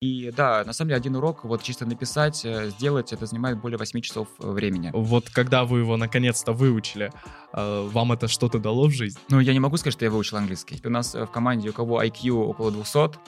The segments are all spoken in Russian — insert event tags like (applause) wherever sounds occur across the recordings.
И да, на самом деле один урок, вот чисто написать, э, сделать, это занимает более 8 часов э, времени. Вот когда вы его наконец-то выучили, э, вам это что-то дало в жизнь? Ну, я не могу сказать, что я выучил английский. У нас в команде, у кого IQ около 200,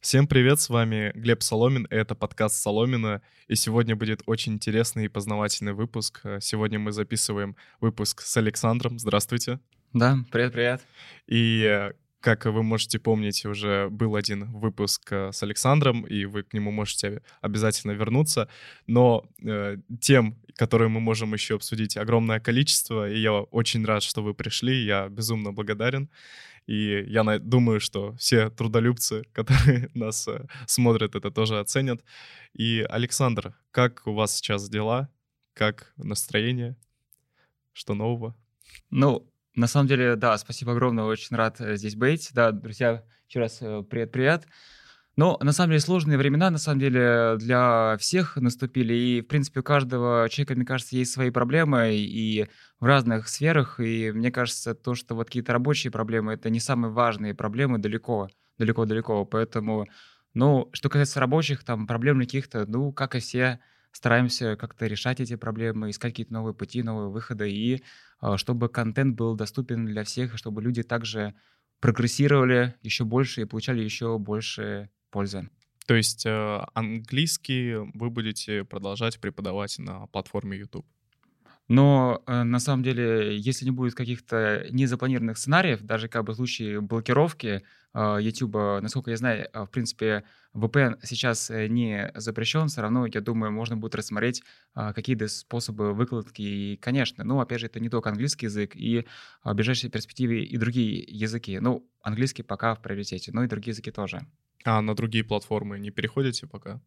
Всем привет, с вами Глеб Соломин, это подкаст Соломина, и сегодня будет очень интересный и познавательный выпуск. Сегодня мы записываем выпуск с Александром. Здравствуйте. Да, привет-привет. И как вы можете помнить, уже был один выпуск э, с Александром, и вы к нему можете обязательно вернуться. Но э, тем, которые мы можем еще обсудить, огромное количество, и я очень рад, что вы пришли, я безумно благодарен. И я думаю, что все трудолюбцы, (laughs) которые нас э, смотрят, это тоже оценят. И, Александр, как у вас сейчас дела? Как настроение? Что нового? Ну, на самом деле, да, спасибо огромное, очень рад э, здесь быть. Да, друзья, еще раз э, привет-привет. Но на самом деле сложные времена, на самом деле, для всех наступили. И, в принципе, у каждого человека, мне кажется, есть свои проблемы и в разных сферах. И мне кажется, то, что вот какие-то рабочие проблемы, это не самые важные проблемы далеко, далеко-далеко. Поэтому, ну, что касается рабочих, там, проблем каких-то, ну, как и все, стараемся как-то решать эти проблемы, искать какие-то новые пути, новые выходы, и а, чтобы контент был доступен для всех, чтобы люди также прогрессировали еще больше и получали еще больше пользы. То есть э, английский вы будете продолжать преподавать на платформе YouTube? Но э, на самом деле, если не будет каких-то незапланированных сценариев, даже как бы в случае блокировки э, YouTube, насколько я знаю, э, в принципе, VPN сейчас э, не запрещен, все равно, я думаю, можно будет рассмотреть э, какие-то способы выкладки. И, конечно, ну, опять же, это не только английский язык, и в ближайшей перспективе и другие языки. Ну, английский пока в приоритете, но и другие языки тоже. А на другие платформы не переходите пока?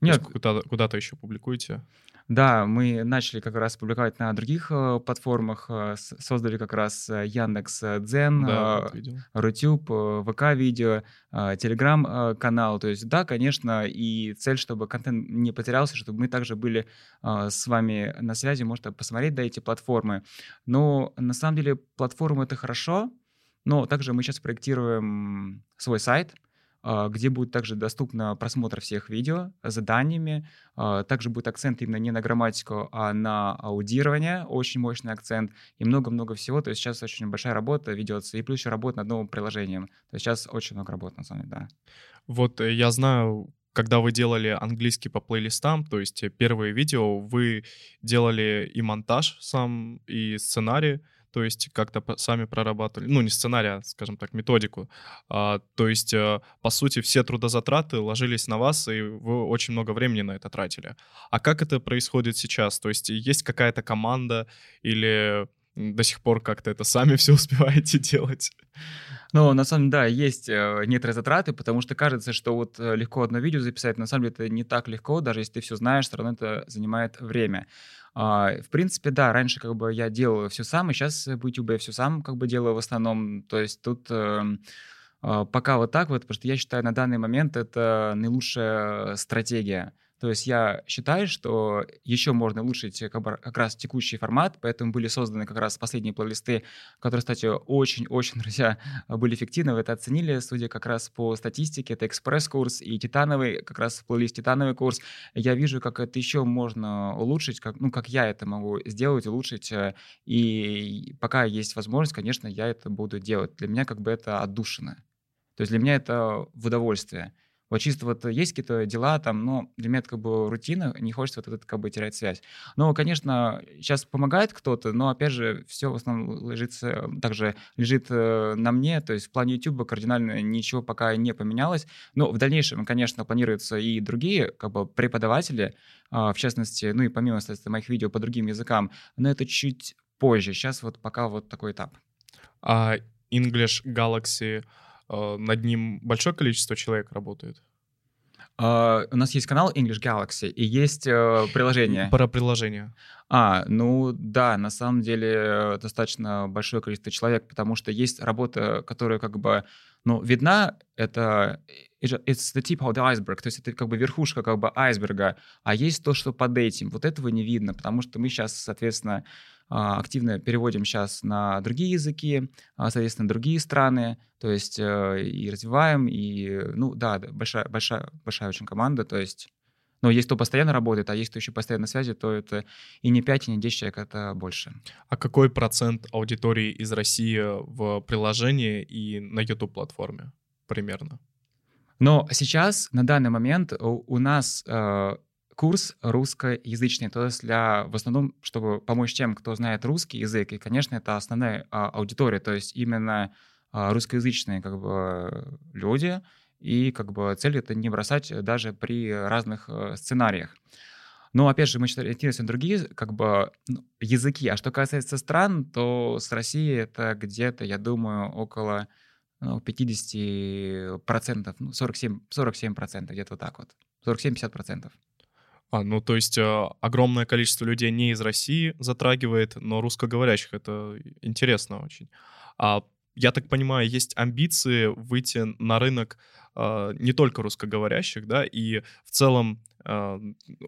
Нет. Куда-то, куда-то еще публикуете? Да, мы начали как раз публиковать на других э, платформах, э, создали как раз э, Яндекс Дзен, да, Рутюб, ВК видео, Телеграм канал. То есть да, конечно, и цель, чтобы контент не потерялся, чтобы мы также были с вами на связи, можно посмотреть да, эти платформы. Но на самом деле платформы это хорошо, но также мы сейчас проектируем свой сайт — где будет также доступно просмотр всех видео с заданиями. А, также будет акцент именно не на грамматику, а на аудирование, очень мощный акцент и много-много всего. То есть сейчас очень большая работа ведется, и плюс еще работа над новым приложением. То есть сейчас очень много работы, на самом деле, да. Вот э, я знаю, когда вы делали английский по плейлистам, то есть э, первые видео, вы делали и монтаж сам, и сценарий, то есть как-то сами прорабатывали, ну, не сценарий, а, скажем так, методику. А, то есть, а, по сути, все трудозатраты ложились на вас, и вы очень много времени на это тратили. А как это происходит сейчас? То есть есть какая-то команда или до сих пор как-то это сами (laughs) все успеваете делать? Ну, на самом деле, да, есть э, некоторые затраты, потому что кажется, что вот э, легко одно видео записать, на самом деле это не так легко, даже если ты все знаешь, все равно это занимает время. А, в принципе, да, раньше как бы я делал все сам, и сейчас в YouTube я все сам как бы делаю в основном. То есть тут эм, а, пока вот так вот, потому что я считаю, на данный момент это наилучшая стратегия. То есть я считаю, что еще можно улучшить как, бы, как раз текущий формат, поэтому были созданы как раз последние плейлисты, которые, кстати, очень-очень, (laughs) друзья, были эффективны, вы это оценили, судя как раз по статистике, это экспресс-курс и титановый, как раз плейлист титановый курс. Я вижу, как это еще можно улучшить, как, ну, как я это могу сделать, улучшить, э, и пока есть возможность, конечно, я это буду делать. Для меня как бы это отдушина. То есть для меня это в удовольствие. Вот чисто вот есть какие-то дела там, но для меня это как бы рутина, не хочется вот это как бы терять связь. Но, конечно, сейчас помогает кто-то, но, опять же, все в основном ложится, также лежит э, на мне, то есть в плане YouTube кардинально ничего пока не поменялось. Но в дальнейшем, конечно, планируются и другие как бы преподаватели, а, в частности, ну и помимо, соответственно, моих видео по другим языкам, но это чуть позже. Сейчас вот пока вот такой этап. А English Galaxy над ним большое количество человек работает? Uh, у нас есть канал English Galaxy и есть uh, приложение. Про приложение. А, ну да, на самом деле достаточно большое количество человек, потому что есть работа, которая как бы Но видна это it's the tip of the iceberg, то есть это как бы верхушка как бы айсберга, а есть то, что под этим. Вот этого не видно, потому что мы сейчас, соответственно, активно переводим сейчас на другие языки, а, соответственно, другие страны, то есть э, и развиваем, и, ну да, большая, большая, большая очень команда, то есть но есть кто постоянно работает, а есть кто еще постоянно на связи, то это и не 5, и не 10 человек, это больше. А какой процент аудитории из России в приложении и на YouTube-платформе примерно? Но сейчас, на данный момент, у, у нас э, курс русскоязычный, то есть для, в основном, чтобы помочь тем, кто знает русский язык, и, конечно, это основная а, аудитория, то есть именно а, русскоязычные как бы люди, и как бы цель это не бросать даже при разных э, сценариях. Но опять же, мы ориентируемся на другие как бы ну, языки. А что касается стран, то с Россией это где-то, я думаю, около ну, 50%, ну, 47%, 47% где-то вот так вот. 47-50%. А, ну то есть э, огромное количество людей не из России затрагивает, но русскоговорящих это интересно очень. А я так понимаю, есть амбиции выйти на рынок э, не только русскоговорящих, да, и в целом э,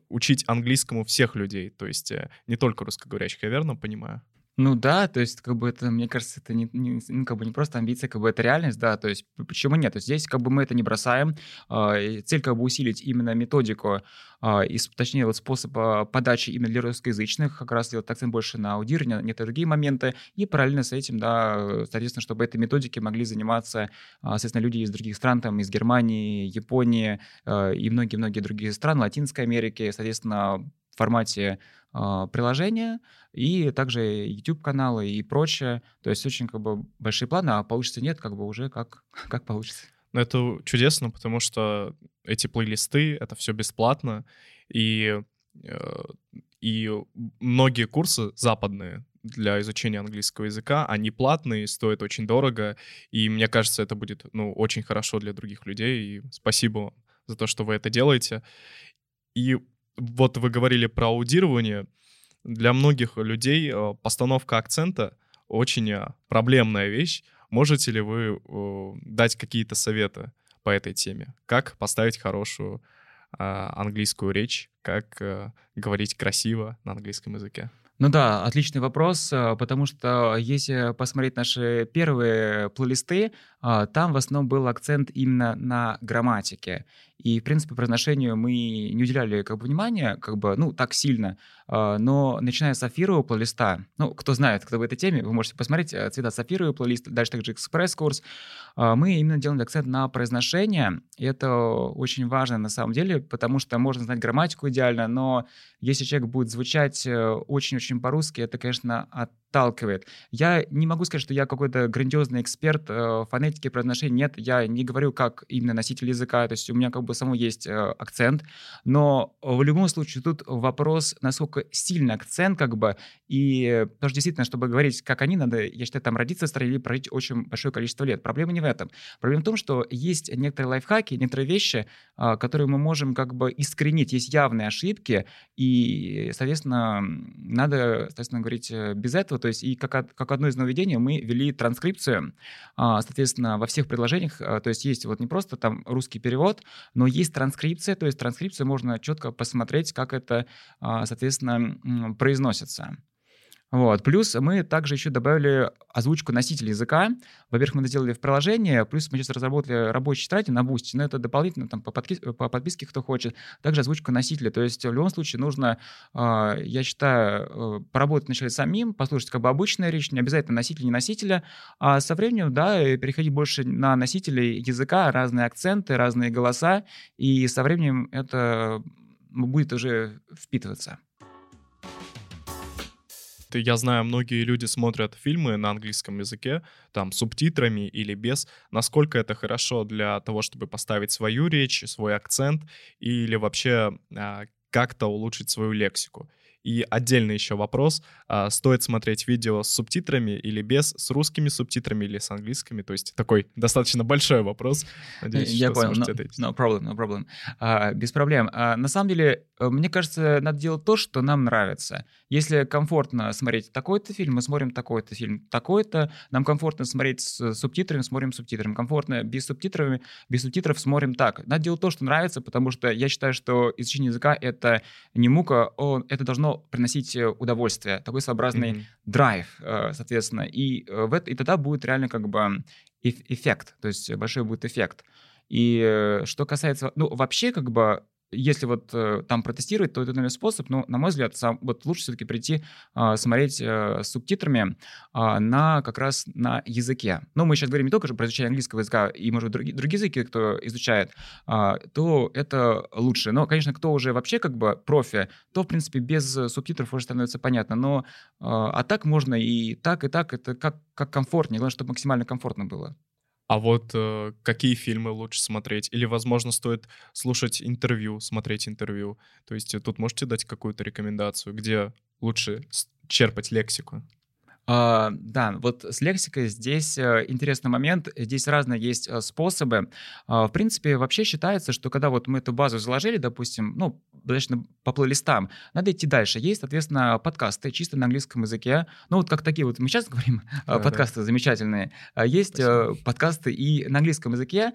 учить английскому всех людей, то есть э, не только русскоговорящих, я верно понимаю? Ну да, то есть, как бы это, мне кажется, это не, не, ну, как бы не просто амбиция, как бы это реальность, да, то есть почему нет? То есть здесь как бы мы это не бросаем, э, цель как бы усилить именно методику, э, и, точнее вот способ э, подачи именно для русскоязычных, как раз сделать акцент больше на аудирование, не другие моменты, и параллельно с этим, да, соответственно, чтобы этой методики могли заниматься, э, соответственно, люди из других стран, там, из Германии, Японии э, и многие-многие другие страны, Латинской Америки, соответственно, в формате приложения, и также YouTube-каналы и прочее. То есть очень как бы большие планы, а получится нет, как бы уже как, (laughs) как получится. Ну, это чудесно, потому что эти плейлисты, это все бесплатно, и, э, и многие курсы западные для изучения английского языка, они платные, стоят очень дорого, и мне кажется, это будет, ну, очень хорошо для других людей, и спасибо за то, что вы это делаете. И вот вы говорили про аудирование, для многих людей э, постановка акцента очень э, проблемная вещь. Можете ли вы дать какие-то советы по этой теме? Как поставить хорошую английскую речь? Как э, говорить красиво на английском языке? Ну да, отличный вопрос, потому что если посмотреть наши первые плейлисты, там в основном был акцент именно на грамматике. И, в принципе, произношению мы не уделяли как бы внимания, как бы, ну, так сильно. А, но начиная с сафирового плейлиста, ну, кто знает, кто в этой теме, вы можете посмотреть э, цвета сафировый плейлист, дальше также экспресс-курс. А, мы именно делаем акцент на произношение, и это очень важно на самом деле, потому что можно знать грамматику идеально, но если человек будет звучать э, очень-очень по-русски, это, конечно, отталкивает. Я не могу сказать, что я какой-то грандиозный эксперт э, фонетики произношения. Нет, я не говорю как именно носитель языка, то есть у меня как бы само есть э, акцент, но в любом случае тут вопрос, насколько сильный акцент как бы, и что действительно, чтобы говорить, как они, надо, я считаю, там родиться в стране или прожить очень большое количество лет. Проблема не в этом. Проблема в том, что есть некоторые лайфхаки, некоторые вещи, э, которые мы можем как бы искоренить. Есть явные ошибки, и, соответственно, надо, соответственно, говорить э, без этого. То есть и как, как одно из нововведений мы вели транскрипцию, а, соответственно, во всех предложениях. А, то есть есть вот не просто там русский перевод, но есть транскрипция. То есть транскрипцию можно четко посмотреть, как это, а, соответственно, произносится. Вот. Плюс мы также еще добавили озвучку носителя языка. Во-первых, мы это сделали в приложении, плюс мы сейчас разработали рабочий тетради на Boost, но это дополнительно там, по, подписке, по подписке, кто хочет. Также озвучка носителя. То есть в любом случае нужно, а, я считаю, э, поработать вначале самим, послушать как бы обычная речь, не обязательно носителя, не носителя, а со временем, да, переходить больше на носителей языка, разные акценты, разные голоса, и со временем это будет уже впитываться я знаю, многие люди смотрят фильмы на английском языке, там, субтитрами или без. Насколько это хорошо для того, чтобы поставить свою речь, свой акцент или вообще а, как-то улучшить свою лексику? И отдельный еще вопрос, а, стоит смотреть видео с субтитрами или без, с русскими субтитрами или с английскими? То есть такой достаточно большой вопрос. Надеюсь, Я понял, no, no problem, no problem. А, без проблем. А, на самом деле, э, мне кажется, надо делать то, что нам нравится. Если комфортно смотреть такой-то фильм, мы смотрим такой-то фильм, такой-то. Нам комфортно смотреть с субтитрами, смотрим субтитрами. Комфортно без субтитров, без субтитров смотрим так. Надо делать то, что нравится, потому что я считаю, что изучение языка — это не мука, он, это должно приносить э, удовольствие, такой своеобразный mm-hmm. драйв, э, соответственно. И, в это, и тогда будет реально как бы эффект, то есть большой будет эффект. И э, что касается, ну, вообще, как бы, если вот э, там протестировать, то это, наверное, способ, но, на мой взгляд, сам, вот лучше все-таки прийти э, смотреть э, субтитрами э, на как раз на языке. Но мы сейчас говорим не только же про изучение английского языка, и, может быть, другие, другие языки, кто изучает, э, то это лучше. Но, конечно, кто уже вообще как бы профи, то, в принципе, без субтитров уже становится понятно. Но э, а так можно и так, и так, это как, как комфортнее. Главное, чтобы максимально комфортно было. А вот э, какие фильмы лучше смотреть? Или, возможно, стоит слушать интервью, смотреть интервью? То есть э, тут можете дать какую-то рекомендацию, где лучше черпать лексику? А, да, вот с лексикой здесь э, интересный момент. Здесь разные есть э, способы. А, в принципе, вообще считается, что когда вот мы эту базу заложили, допустим, ну, достаточно по плейлистам, надо идти дальше. Есть, соответственно, подкасты чисто на английском языке. Ну, вот как такие вот, мы сейчас говорим, (laughs) да, подкасты да. замечательные. А есть Спасибо. подкасты и на английском языке,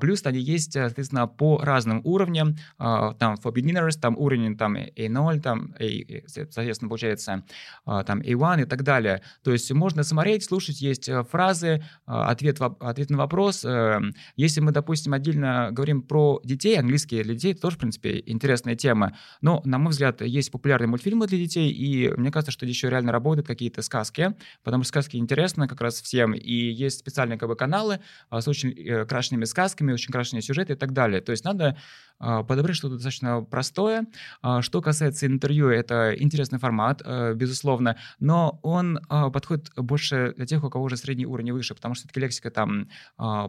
плюс они есть, соответственно, по разным уровням. Там for beginners, там уровень там A0, там, A, соответственно, получается там A1 и так далее. То есть можно смотреть, слушать, есть э, фразы, э, ответ, ответ на вопрос. Э, если мы, допустим, отдельно говорим про детей, английские для детей, это тоже, в принципе, интересная тема. Но, на мой взгляд, есть популярные мультфильмы для детей, и мне кажется, что еще реально работают какие-то сказки, потому что сказки интересны как раз всем, и есть специальные как бы, каналы с очень крашенными сказками, очень крашеные сюжеты и так далее. То есть надо а, подобрать что-то достаточно простое. А, что касается интервью, это интересный формат, э, безусловно, но он а, подходит больше для тех, у кого уже средний уровень выше, потому что все-таки лексика там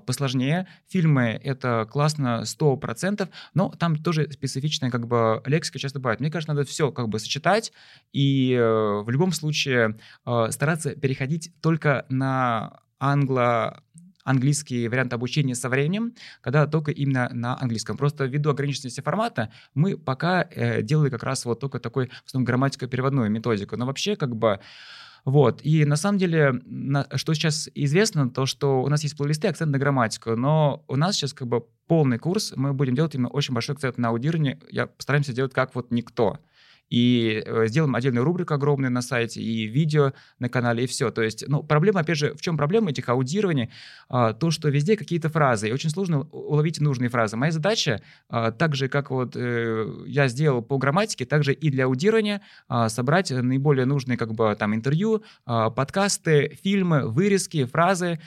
посложнее. Фильмы — это классно 100%, но там тоже специфичная как бы лексика часто бывает. Мне кажется, надо все как бы сочетать и э, в любом случае стараться переходить только на англо английский вариант обучения со временем, когда только именно на английском. Просто ввиду ограниченности формата мы пока э, делали как раз вот только такой, в основном, грамматико-переводную методику. Но вообще как бы вот. И на самом деле, на, что сейчас известно, то, что у нас есть плейлисты, акцент на грамматику, но у нас сейчас как бы полный курс, мы будем делать именно очень большой акцент на аудирование. Я постараемся делать как вот никто и э, сделаем отдельную рубрику огромную на сайте, и видео на канале, и все. То есть, ну, проблема, опять же, в чем проблема этих аудирований? А, то, что везде какие-то фразы, и очень сложно уловить нужные фразы. Моя задача, а, так же, как вот э, я сделал по грамматике, также и для аудирования а, собрать наиболее нужные, как бы, там, интервью, подкасты, фильмы, вырезки, фразы,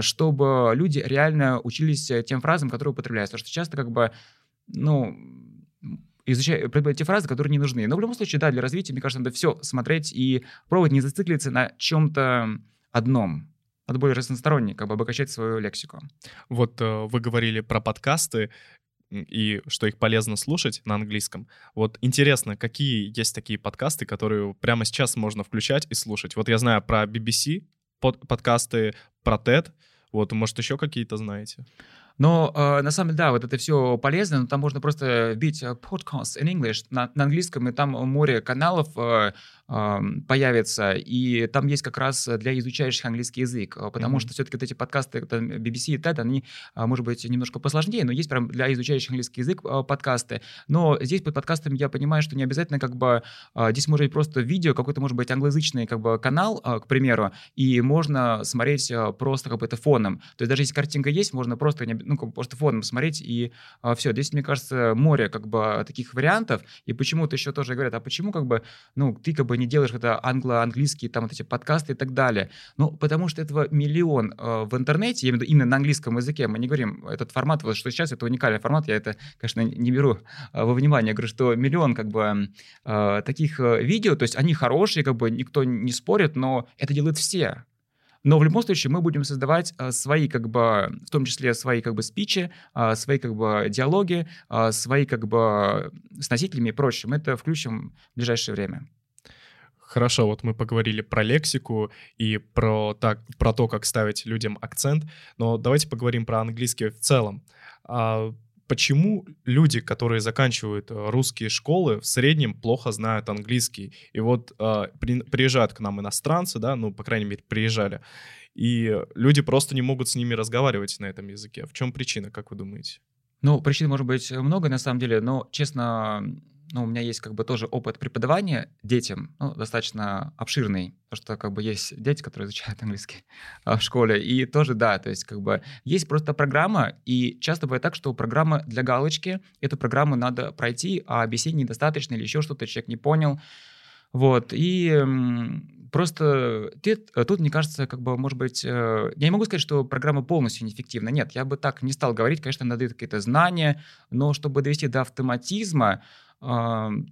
чтобы люди реально учились тем фразам, которые употребляются. Потому что часто, как бы, ну, изучать эти фразы, которые не нужны. Но в любом случае, да, для развития, мне кажется, надо все смотреть и пробовать не зациклиться на чем-то одном. Надо более разносторонне, как бы обогащать свою лексику. Вот э, вы говорили про подкасты и что их полезно слушать на английском. Вот интересно, какие есть такие подкасты, которые прямо сейчас можно включать и слушать? Вот я знаю про BBC под, подкасты, про TED. Вот, может, еще какие-то знаете? Но э, на самом деле, да, вот это все полезно, но там можно просто бить э, podcast in English на, на английском, и там море каналов, э, появится, и там есть как раз для изучающих английский язык, а, потому mm-hmm. что все-таки вот эти подкасты там, BBC и TED, они, а, может быть, немножко посложнее, но есть прям для изучающих английский язык а, подкасты. Но здесь под подкастами я понимаю, что не обязательно как бы здесь может быть просто видео, какой-то может быть англоязычный как бы канал, к примеру, и можно смотреть просто как бы это фоном. То есть даже если картинка есть, можно просто, ну, просто фоном смотреть, и все. Здесь, мне кажется, море как бы таких вариантов, и почему-то еще тоже говорят, а почему как бы, ну, ты как бы не делаешь это англо-английские там вот эти подкасты и так далее. Ну, потому что этого миллион э, в интернете, я имею в виду именно на английском языке, мы не говорим, этот формат, вот что сейчас это уникальный формат, я это, конечно, не беру э, во внимание, я говорю, что миллион как бы э, таких э, видео, то есть они хорошие, как бы никто не спорит, но это делают все. Но в любом случае мы будем создавать а, свои, как бы, в том числе свои, как бы, спичи, а, свои, как бы, диалоги, а, свои, как бы, с носителями и прочим. Это включим в ближайшее время. Хорошо, вот мы поговорили про лексику и про, так, про то, как ставить людям акцент, но давайте поговорим про английский в целом. А почему люди, которые заканчивают э, русские школы, в среднем плохо знают английский? И вот а, при, приезжают к нам иностранцы, да, ну, по крайней мере, приезжали, и люди просто не могут с ними разговаривать на этом языке. В чем причина, как вы думаете? Ну, причин может быть много на самом деле, но, честно, ну, у меня есть как бы тоже опыт преподавания детям, ну, достаточно обширный, потому что как бы есть дети, которые изучают (laughs) английский а, в школе, и тоже, да, то есть как бы есть просто программа, и часто бывает так, что программа для галочки, эту программу надо пройти, а объяснений недостаточно или еще что-то человек не понял, вот, и просто ты, тут, мне кажется, как бы, может быть, э, я не могу сказать, что программа полностью неэффективна. Нет, я бы так не стал говорить. Конечно, надо какие-то знания, но чтобы довести до автоматизма,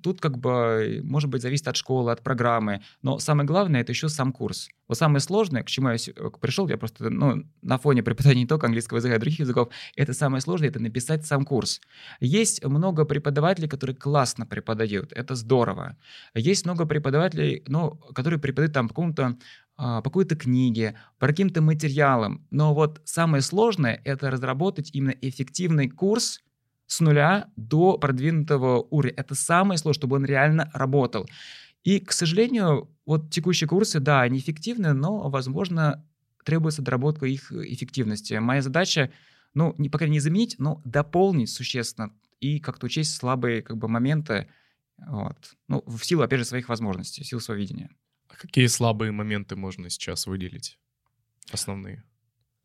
Тут как бы, может быть, зависит от школы, от программы, но самое главное — это еще сам курс. Вот самое сложное, к чему я пришел, я просто ну, на фоне преподавания не только английского языка, а других языков, это самое сложное — это написать сам курс. Есть много преподавателей, которые классно преподают, это здорово. Есть много преподавателей, ну, которые преподают там по какому-то а, по какой-то книге, по каким-то материалам. Но вот самое сложное — это разработать именно эффективный курс, с нуля до продвинутого уровня. Это самое сложное, чтобы он реально работал. И, к сожалению, вот текущие курсы, да, они эффективны, но, возможно, требуется доработка их эффективности. Моя задача, ну, не, пока не заменить, но дополнить существенно и как-то учесть слабые как бы, моменты, вот. ну, в силу, опять же, своих возможностей, в силу своего видения. А какие слабые моменты можно сейчас выделить? Основные.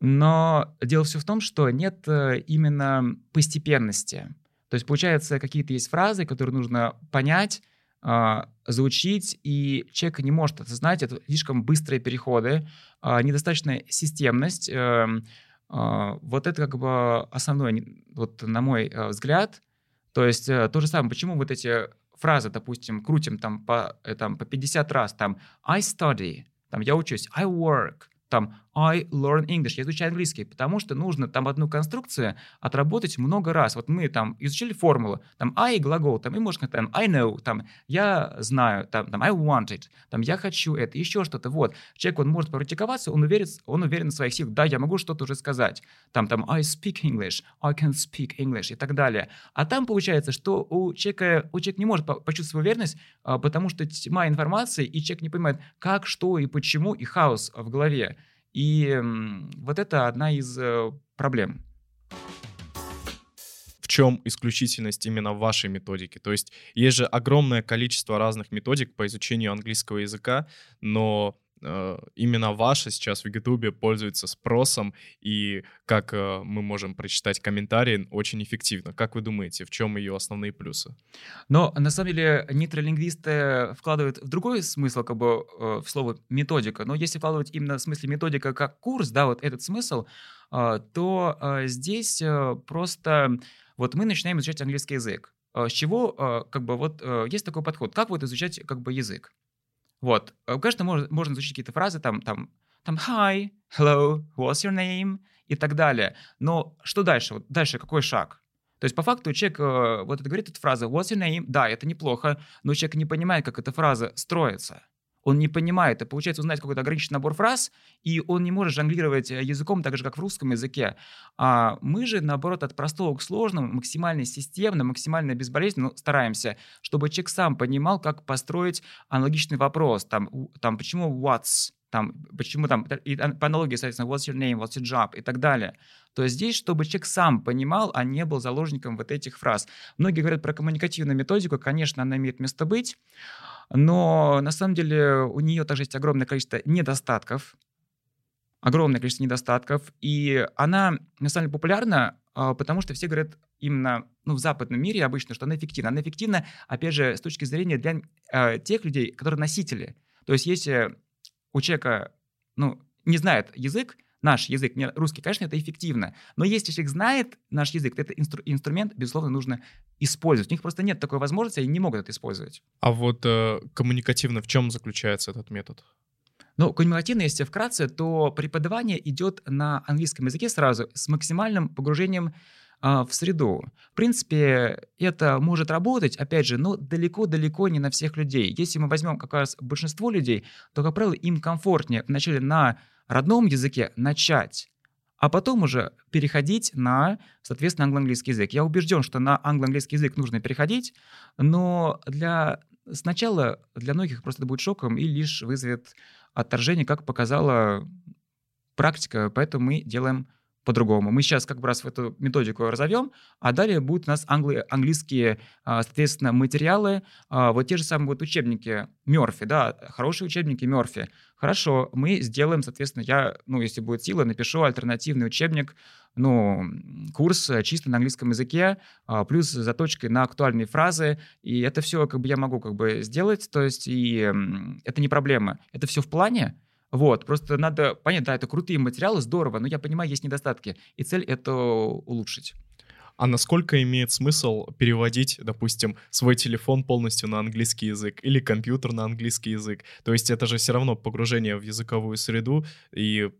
Но дело все в том, что нет э, именно постепенности. То есть, получается, какие-то есть фразы, которые нужно понять, а, заучить, и человек не может это знать, это слишком быстрые переходы, а, недостаточная системность. Эм, а, вот это как бы основной, вот на мой э, взгляд. То есть э, то же самое, почему вот эти фразы, допустим, крутим там по, там, по 50 раз, там I study, там я учусь, I work, там I learn English, я изучаю английский, потому что нужно там одну конструкцию отработать много раз. Вот мы там изучили формулу, там I глагол, там и можно там I know, там я знаю, там, там I want it, там я хочу это, еще что-то. Вот. Человек, он может практиковаться, он уверен, он уверен в своих силах, да, я могу что-то уже сказать. Там, там I speak English, I can speak English и так далее. А там получается, что у человека, у человека не может почувствовать уверенность, а, потому что тьма информации, и человек не понимает, как, что и почему, и хаос в голове. И вот это одна из э, проблем. В чем исключительность именно вашей методики? То есть есть же огромное количество разных методик по изучению английского языка, но именно ваша сейчас в Ютубе пользуется спросом, и, как э, мы можем прочитать комментарии, очень эффективно. Как вы думаете, в чем ее основные плюсы? Но на самом деле нейтролингвисты вкладывают в другой смысл, как бы э, в слово методика. Но если вкладывать именно в смысле методика как курс, да, вот этот смысл, то здесь просто вот мы начинаем изучать английский язык. С чего, как бы, вот есть такой подход. Как вот изучать, как бы, язык? Вот. Э, конечно, можно, можно изучить какие-то фразы, там, там, там hi, hello, what's your name и так далее. Но что дальше? Вот дальше какой шаг? То есть по факту человек э, вот это говорит эта фраза what's your name, да, это неплохо, но человек не понимает, как эта фраза строится он не понимает, и получается узнать какой-то ограниченный набор фраз, и он не может жонглировать э, языком так же, как в русском языке. А мы же, наоборот, от простого к сложному, максимально системно, максимально безболезненно стараемся, чтобы человек сам понимал, как построить аналогичный вопрос. Там, там почему what's, там, почему там, и по аналогии, соответственно, what's your name, what's your job и так далее. То есть здесь, чтобы человек сам понимал, а не был заложником вот этих фраз. Многие говорят про коммуникативную методику, конечно, она имеет место быть, но на самом деле у нее также есть огромное количество недостатков, огромное количество недостатков, и она на самом деле популярна, а, потому что все говорят именно ну, в западном мире обычно, что она эффективна. Она эффективна, опять же, с точки зрения для э, тех людей, которые носители. То есть если у человека ну, не знает язык, наш язык, не русский, конечно, это эффективно. Но если человек знает наш язык, то этот инстру- инструмент, безусловно, нужно использовать. У них просто нет такой возможности, они не могут это использовать. А вот э, коммуникативно в чем заключается этот метод? Ну, коммуникативно, если вкратце, то преподавание идет на английском языке сразу с максимальным погружением а, в среду. В принципе, это может работать, опять же, но далеко-далеко не на всех людей. Если мы возьмем как раз большинство людей, то, как правило, им комфортнее вначале на родном языке начать, а потом уже переходить на, соответственно, англо-английский язык. Я убежден, что на англо-английский язык нужно переходить, но для сначала для многих просто это будет шоком и лишь вызовет отторжение, как показала практика, поэтому мы делаем по-другому. Мы сейчас как бы раз в эту методику разовьем, а далее будут у нас англи- английские, а, соответственно, материалы, а, вот те же самые вот учебники Мерфи, да, хорошие учебники Мерфи. Хорошо, мы сделаем, соответственно, я, ну, если будет сила, напишу альтернативный учебник, ну, курс чисто на английском языке, а, плюс заточкой на актуальные фразы, и это все как бы я могу как бы сделать, то есть и это не проблема. Это все в плане, вот, просто надо понять, да, это крутые материалы, здорово, но я понимаю, есть недостатки, и цель это улучшить. А насколько имеет смысл переводить, допустим, свой телефон полностью на английский язык или компьютер на английский язык? То есть это же все равно погружение в языковую среду, и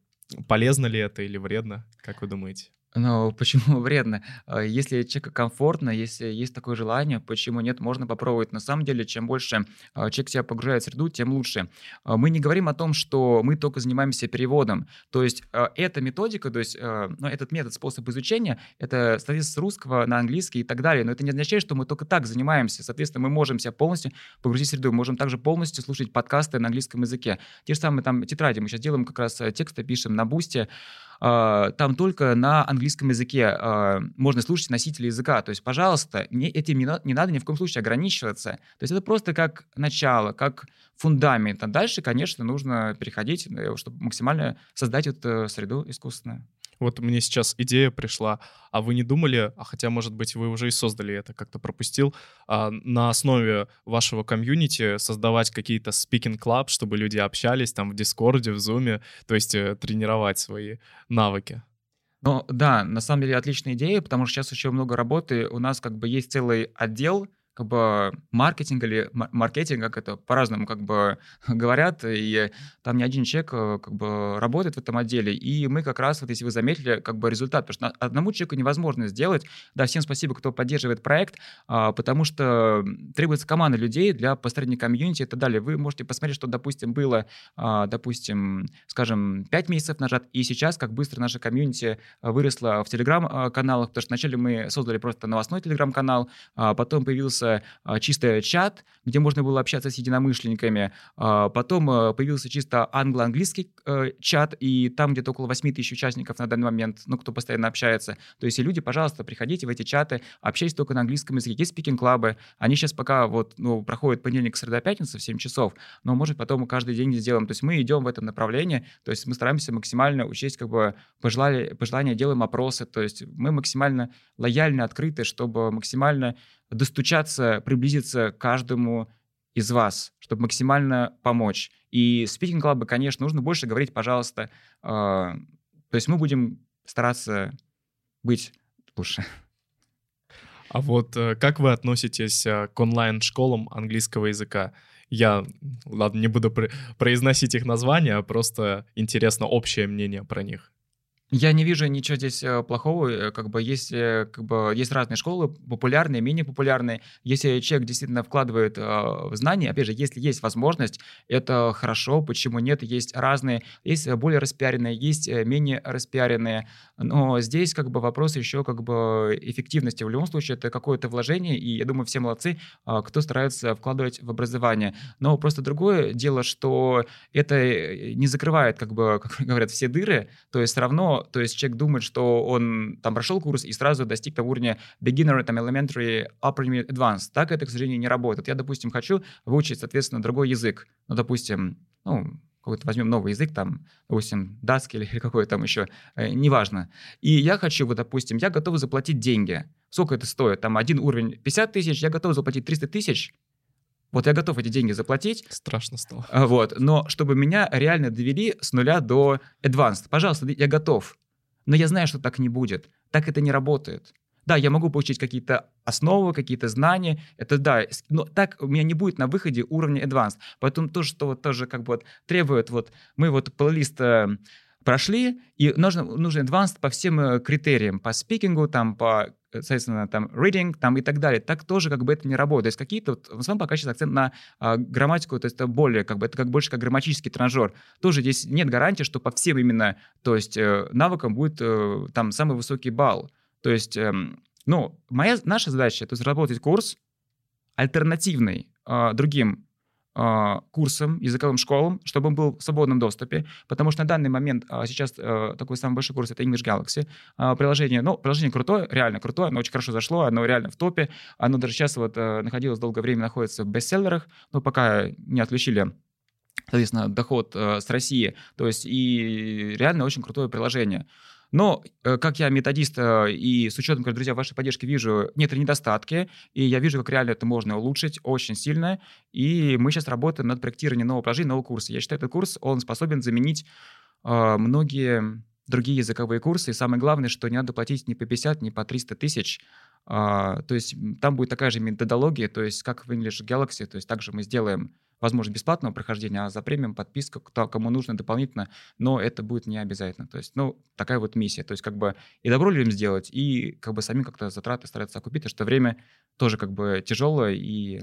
полезно ли это или вредно, как вы думаете? Но (laughs) почему вредно? А, если человеку комфортно, если есть такое желание, почему нет, можно попробовать. На самом деле, чем больше а, человек себя погружает в среду, тем лучше. А, мы не говорим о том, что мы только занимаемся переводом. То есть эта методика, то есть ну, этот метод, способ изучения, это, соответственно, с русского на английский и так далее. Но это не означает, что мы только так занимаемся. Соответственно, мы можем себя полностью погрузить в среду. Мы можем также полностью слушать подкасты на английском языке. Те же самые там тетради. Мы сейчас делаем как раз тексты, пишем на бусте. А, там только на английском языке а, можно слушать носители языка. То есть, пожалуйста, не, этим не, не надо ни в коем случае ограничиваться. То есть это просто как начало, как фундамент. А дальше, конечно, нужно переходить, э, чтобы максимально создать эту среду искусственную. Вот мне сейчас идея пришла, а вы не думали, а хотя, может быть, вы уже и создали это, как-то пропустил, а, на основе вашего комьюнити создавать какие-то speaking club, чтобы люди общались там в Дискорде, в Зуме, то есть э, тренировать свои навыки? Ну да, на самом деле отличная идея, потому что сейчас еще много работы. У нас как бы есть целый отдел, как бы маркетинг или маркетинг, как это по-разному как бы (laughs) говорят, и там не один человек э, как бы работает в этом отделе, и мы как раз, вот если вы заметили, как бы результат, потому что одному человеку невозможно сделать, да, всем спасибо, кто поддерживает проект, а, потому что требуется команда людей для построения комьюнити и так далее. Вы можете посмотреть, что, допустим, было, а, допустим, скажем, 5 месяцев назад, и сейчас, как быстро наша комьюнити выросла в телеграм-каналах, потому что вначале мы создали просто новостной телеграм-канал, а потом появился появился а, чисто чат, где можно было общаться с единомышленниками. А, потом а, появился чисто англо-английский э, чат, и там где-то около 8 тысяч участников на данный момент, ну, кто постоянно общается. То есть, люди, пожалуйста, приходите в эти чаты, общайтесь только на английском языке. Есть спикинг-клабы, они сейчас пока вот, ну, проходят понедельник, среда, пятница в 7 часов, но, может, потом каждый день сделаем. То есть, мы идем в этом направлении, то есть, мы стараемся максимально учесть, как бы, пожелания, пожелания делаем опросы, то есть, мы максимально лояльны, открыты, чтобы максимально достучаться, приблизиться к каждому из вас, чтобы максимально помочь. И спикинг клабы, конечно, нужно больше говорить, пожалуйста. А, то есть мы будем стараться быть лучше. А вот э, как вы относитесь э, к онлайн-школам английского языка? Я, ладно, не буду произносить их названия, просто интересно общее мнение про них. Я не вижу ничего здесь э, плохого. Э, как бы есть, э, как бы есть разные школы, популярные, менее популярные. Если человек действительно вкладывает в знания, опять же, если есть возможность, это хорошо. Почему нет? Есть разные, есть более распиаренные, есть менее распиаренные. Но здесь как бы вопрос еще как бы эффективности. В любом случае это какое-то вложение, и я думаю, все молодцы, кто старается вкладывать в образование. Но просто другое дело, что это не закрывает, как бы, (laughs) как говорят, все дыры. То есть все равно то есть человек думает, что он там прошел курс и сразу достиг того уровня beginner, там, elementary, upper, advanced. Так это, к сожалению, не работает. Я, допустим, хочу выучить, соответственно, другой язык. Ну, допустим, ну, какой-то возьмем новый язык, там, допустим, датский или (laughs) какой там еще, э, неважно. И я хочу, вот, допустим, я готов заплатить деньги. Сколько это стоит? Там один уровень 50 тысяч, я готов заплатить 300 тысяч, вот я готов эти деньги заплатить. Страшно стало. А, вот, но чтобы меня реально довели с нуля до advanced. Пожалуйста, я готов. Но я знаю, что так не будет. Так это не работает. Да, я могу получить какие-то основы, какие-то знания, это да, но так у меня не будет на выходе уровня advanced. Поэтому то, что вот тоже как бы вот требует, вот мы вот плейлист прошли, и нужно, нужен advanced по всем э, критериям, по спикингу, там, по, соответственно, там, reading, там, и так далее. Так тоже как бы это не работает. То есть какие-то, вот, в основном пока сейчас акцент на а, грамматику, то есть это более, как бы, это как больше как грамматический тренажер. Тоже здесь нет гарантии, что по всем именно, то есть э, навыкам будет э, там самый высокий балл. То есть, э, ну, моя, наша задача — это разработать курс альтернативный э, другим а, курсам, языковым школам, чтобы он был в свободном доступе, потому что на данный момент а, сейчас а, такой самый большой курс — это English Galaxy. Приложение, ну, приложение крутое, реально крутое, оно очень хорошо зашло, оно реально в топе, оно даже сейчас вот находилось долгое время, находится в бестселлерах, но пока не отключили соответственно, доход с России. То есть и реально очень крутое приложение. Но, э, как я методист э, и с учетом, друзья, вашей поддержки вижу некоторые недостатки, и я вижу, как реально это можно улучшить очень сильно, и мы сейчас работаем над проектированием нового приложения, нового курса. Я считаю, этот курс, он способен заменить э, многие другие языковые курсы, и самое главное, что не надо платить ни по 50, ни по 300 тысяч, а, то есть там будет такая же методология, то есть как в English Galaxy, то есть также мы сделаем возможность бесплатного прохождения, а за премиум подписка, кто, кому нужно дополнительно, но это будет не обязательно. То есть, ну, такая вот миссия. То есть, как бы и добро людям сделать, и как бы самим как-то затраты стараться окупить, потому что время тоже как бы тяжелое, и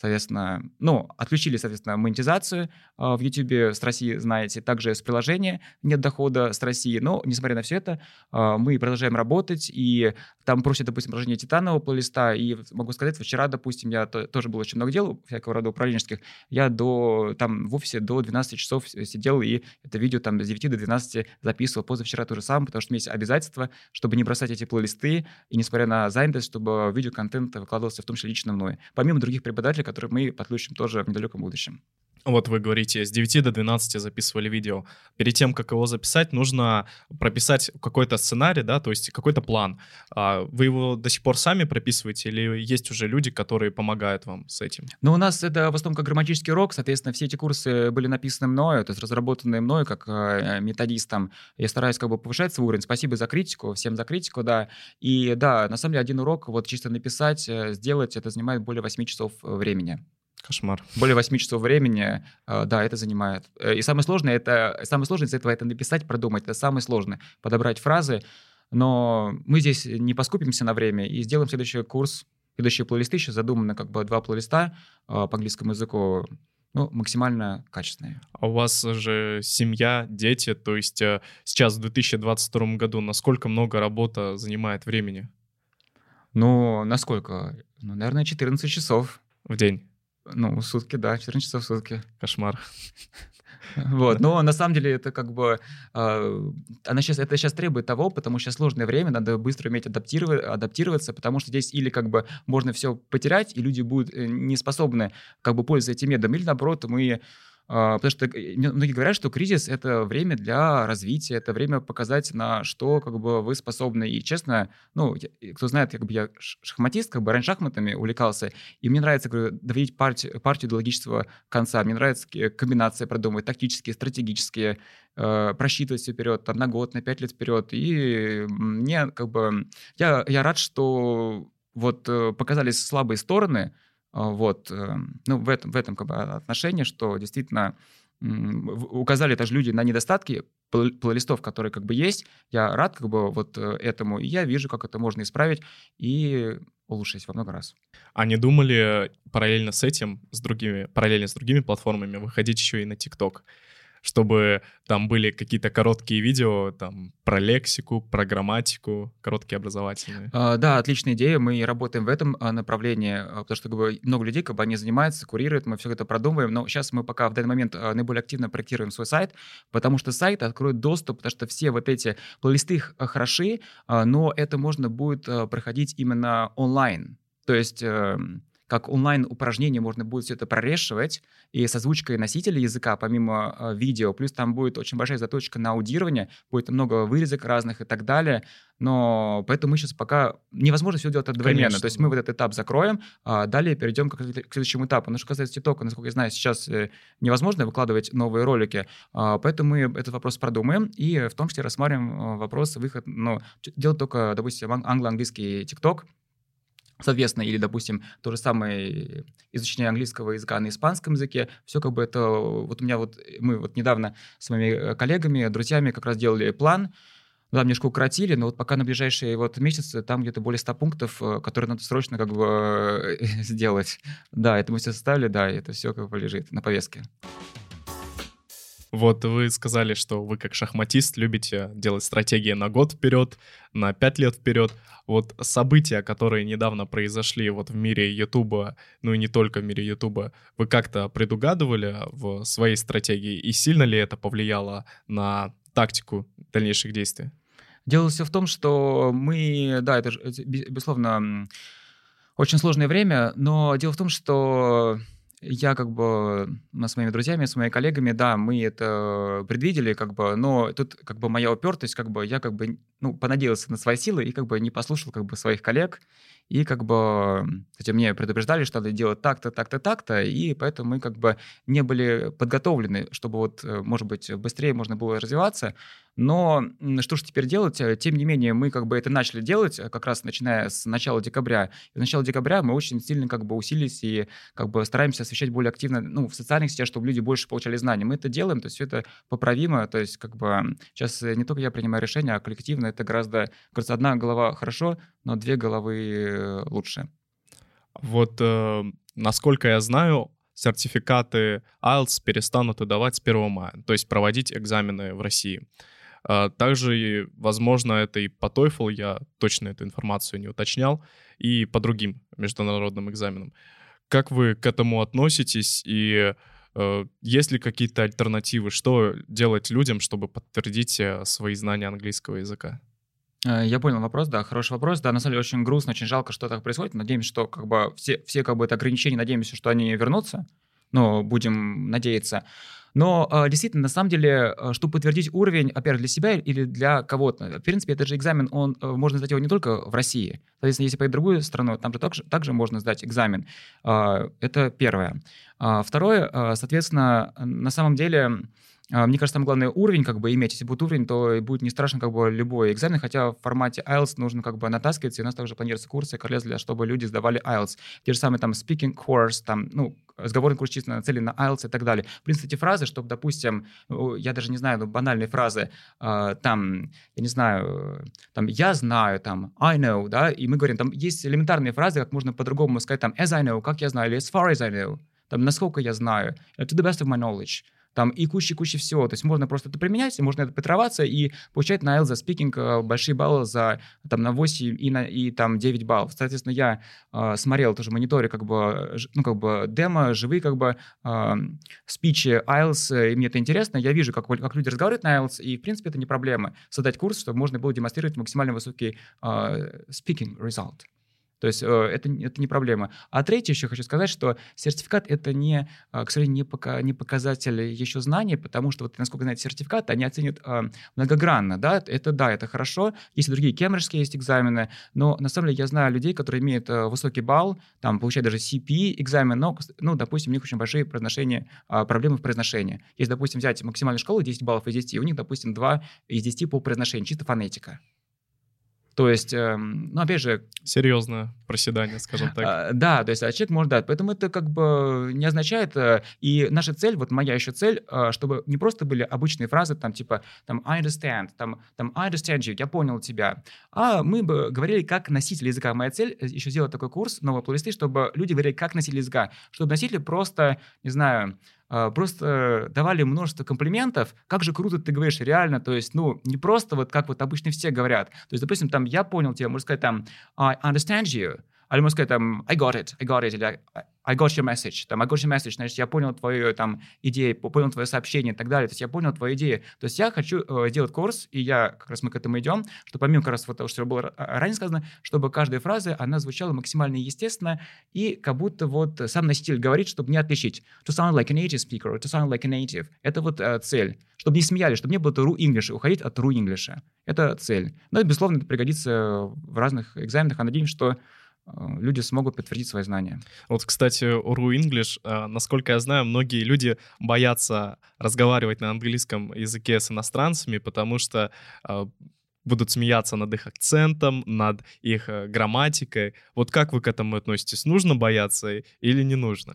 Соответственно, ну, отключили, соответственно, монетизацию э, в YouTube с России, знаете, также с приложения нет дохода с России, но, несмотря на все это, э, мы продолжаем работать, и там просят, допустим, приложение титанового плейлиста, и могу сказать, вчера, допустим, я то, тоже было очень много дел, всякого рода управленческих, я до, там, в офисе до 12 часов сидел, и это видео там с 9 до 12 записывал, позавчера то же самое, потому что у меня есть обязательства, чтобы не бросать эти плейлисты, и несмотря на занятость, чтобы видеоконтент выкладывался в том числе лично мной. Помимо других преподавателей, который мы подключим тоже в недалеком будущем. Вот вы говорите, с 9 до 12 записывали видео. Перед тем, как его записать, нужно прописать какой-то сценарий, да, то есть какой-то план. А вы его до сих пор сами прописываете или есть уже люди, которые помогают вам с этим? Ну, у нас это в основном как грамматический урок, соответственно, все эти курсы были написаны мною, то есть разработанные мной как э, методистом. Я стараюсь как бы повышать свой уровень. Спасибо за критику, всем за критику, да. И да, на самом деле один урок, вот чисто написать, э, сделать, это занимает более 8 часов э, времени. Кошмар. Более 8 часов времени, э, да, это занимает. Э, и самое сложное, это, самое сложное из этого это написать, продумать. Это самое сложное. Подобрать фразы. Но мы здесь не поскупимся на время и сделаем следующий курс, следующие плейлисты. Еще задуманы как бы два плейлиста э, по английскому языку ну, максимально качественные. А у вас же семья, дети, то есть сейчас в 2022 году насколько много работа занимает времени? Ну, насколько? Ну, наверное, 14 часов. В день? Ну, сутки, да, 14 часов в сутки. Кошмар. Вот, но на самом деле это как бы, э, она сейчас, это сейчас требует того, потому что сложное время, надо быстро уметь адаптировать, адаптироваться, потому что здесь или как бы можно все потерять, и люди будут э, не способны как бы пользоваться этим методом, или наоборот мы а, потому что э, многие говорят, что кризис — это время для развития, это время показать, на что как бы вы способны. И честно, ну, кто знает, как бы я шахматист, как бы раньше шахматами увлекался, и мне нравится говорю, доводить партию, партию до логического конца. Мне нравится комбинации продумывать, тактические, стратегические, э, просчитывать все вперед, там, на год, на пять лет вперед. И мне как бы... Я, я рад, что вот э, показались слабые стороны, а, вот, эм, ну, в этом, в этом как бы, отношении, что действительно указали даже люди на недостатки плейлистов, которые как бы есть. Я рад как бы вот э, этому, и я вижу, как это можно исправить и улучшить во много раз. А не думали параллельно с этим, с другими, параллельно с другими платформами выходить еще и на ТикТок? Чтобы там были какие-то короткие видео там про лексику, про грамматику, короткие образовательные. А, да, отличная идея. Мы работаем в этом а, направлении, а, потому что как бы, много людей как бы они занимаются, курируют, мы все это продумываем. Но сейчас мы пока в данный момент а, наиболее активно проектируем свой сайт, потому что сайт откроет доступ, потому что все вот эти плейлисты хороши, но это можно будет проходить именно онлайн. То есть эм, как онлайн-упражнение можно будет все это прорешивать, и с озвучкой носителя языка, помимо э, видео, плюс там будет очень большая заточка на аудирование, будет много вырезок разных и так далее, но поэтому мы сейчас пока невозможно все делать одновременно, Конечно, то есть мы вот этот этап закроем, а далее перейдем к, к следующему этапу. Но что касается ТикТока, насколько я знаю, сейчас э, невозможно выкладывать новые ролики, а, поэтому мы этот вопрос продумаем и в том числе рассматриваем э, вопрос выход, ну, делать только, допустим, англо-английский ТикТок, Соответственно, или, допустим, то же самое изучение английского языка на испанском языке, все как бы это... Вот у меня вот... Мы вот недавно с моими э, коллегами, друзьями как раз делали план, да, немножко укоротили, но вот пока на ближайшие вот месяцы там где-то более 100 пунктов, э, которые надо срочно как бы (laughs) сделать. Да, это мы все составили, да, это все как бы лежит на повестке. Вот вы сказали, что вы как шахматист любите делать стратегии на год вперед, на пять лет вперед. Вот события, которые недавно произошли вот в мире Ютуба, ну и не только в мире Ютуба, вы как-то предугадывали в своей стратегии? И сильно ли это повлияло на тактику дальнейших действий? Дело все в том, что мы, да, это, безусловно, очень сложное время, но дело в том, что я как бы с моими друзьями, с моими коллегами, да, мы это предвидели, как бы, но тут как бы моя упертость, как бы я как бы, ну, понадеялся на свои силы и как бы не послушал как бы своих коллег, и как бы, хотя мне предупреждали, что надо делать так-то, так-то, так-то, и поэтому мы как бы не были подготовлены, чтобы вот, э, может быть, быстрее можно было развиваться, но что же теперь делать? Э, тем не менее, мы как бы это начали делать, э, как раз начиная с начала декабря. И с начала декабря мы очень сильно как бы усилились и как бы стараемся освещать более активно ну, в социальных сетях, чтобы люди больше получали знания. Мы это делаем, то есть все это поправимо, то есть как бы сейчас не только я принимаю решения, а коллективно это гораздо, кажется, одна голова хорошо, но две головы лучше. Вот э, насколько я знаю, сертификаты IELTS перестанут выдавать с 1 мая, то есть проводить экзамены в России. А, также, возможно, это и по TOEFL, я точно эту информацию не уточнял, и по другим международным экзаменам. Как вы к этому относитесь и э, есть ли какие-то альтернативы? Что делать людям, чтобы подтвердить э, свои знания английского языка? Э, я понял вопрос, да, хороший вопрос. Да, на самом деле очень грустно, очень жалко, что так происходит. Надеемся, что как бы все, все как бы это ограничения, надеемся, что они вернутся. Но будем надеяться. Но э, действительно, на самом деле, э, чтобы подтвердить уровень, же, для себя или для кого-то, в принципе, этот же экзамен, он, можно сдать его не только в России. Соответственно, если поехать в другую страну, там же также, также можно сдать экзамен. Это первое. Второе, соответственно, на самом деле а, мне кажется, там главное уровень как бы иметь. Если будет уровень, то будет не страшно как бы любой экзамен, хотя в формате IELTS нужно как бы натаскиваться, и у нас также планируются курсы как для чтобы люди сдавали IELTS. Те же самые там speaking course, там, ну, разговорный курс чисто нацелен на IELTS и так далее. В принципе, эти фразы, чтобы, допустим, я даже не знаю, ну, банальные фразы, э, там, я не знаю, там, я знаю, там, I know, да, и мы говорим, там есть элементарные фразы, как можно по-другому сказать, там, as I know, как я знаю, или as far as I know, там, насколько я знаю, to the best of my knowledge там и куча-куча всего. То есть можно просто это применять, можно это потреваться и получать на за спикинг э, большие баллы за там на 8 и, на, и там 9 баллов. Соответственно, я э, смотрел тоже мониторе как бы, ну, как бы демо, живые как бы э, спичи IELTS, э, и мне это интересно. Я вижу, как, как люди разговаривают на IELTS, и, в принципе, это не проблема создать курс, чтобы можно было демонстрировать максимально высокий э, speaking result. То есть э, это, это не проблема. А третье еще хочу сказать, что сертификат это не, э, к сожалению, не, пока, не показатель еще знаний, потому что, вот, насколько знаете, сертификат они оценят э, многогранно. Да? Это да, это хорошо. Есть и другие кембриджские есть экзамены, но на самом деле я знаю людей, которые имеют э, высокий балл, там получают даже CP экзамен, но, ну, допустим, у них очень большие произношения, э, проблемы в произношении. Если, допустим, взять максимальную школу 10 баллов из 10, у них, допустим, 2 из 10 по произношению, чисто фонетика. То есть, э, ну, опять же... Серьезное проседание, скажем так. Э, да, то есть а человек может дать. Поэтому это как бы не означает... Э, и наша цель, вот моя еще цель, э, чтобы не просто были обычные фразы, там, типа, там, I understand, там, там, I understand you, я понял тебя. А мы бы говорили как носитель языка. Моя цель э, еще сделать такой курс, новые плейлисты, чтобы люди говорили как носитель языка. Чтобы носители просто, не знаю, а, просто давали множество комплиментов, как же круто ты говоришь реально, то есть, ну, не просто вот как вот обычно все говорят. То есть, допустим, там, я понял тебя, можно сказать там, I understand you, или можно сказать там, I got it, I got it, или I got your message, там, I got your message, значит, я понял твою там идею, понял твое сообщение и так далее, то есть я понял твою идею. То есть я хочу э, сделать курс, и я, как раз мы к этому идем, что помимо как раз вот того, что было ранее сказано, чтобы каждая фраза, она звучала максимально естественно, и как будто вот сам носитель говорит, чтобы не отличить. To sound like a native speaker, to sound like a native. Это вот э, цель. Чтобы не смеялись, чтобы не было true English, уходить от true English. Это цель. Но, безусловно, это пригодится в разных экзаменах, а надеемся, что Э, люди смогут подтвердить свои знания. Вот, кстати, Ru English, э, насколько я знаю, многие люди боятся разговаривать на английском языке с иностранцами, потому что э, будут смеяться над их акцентом, над их э, грамматикой. Вот как вы к этому относитесь? Нужно бояться или не нужно?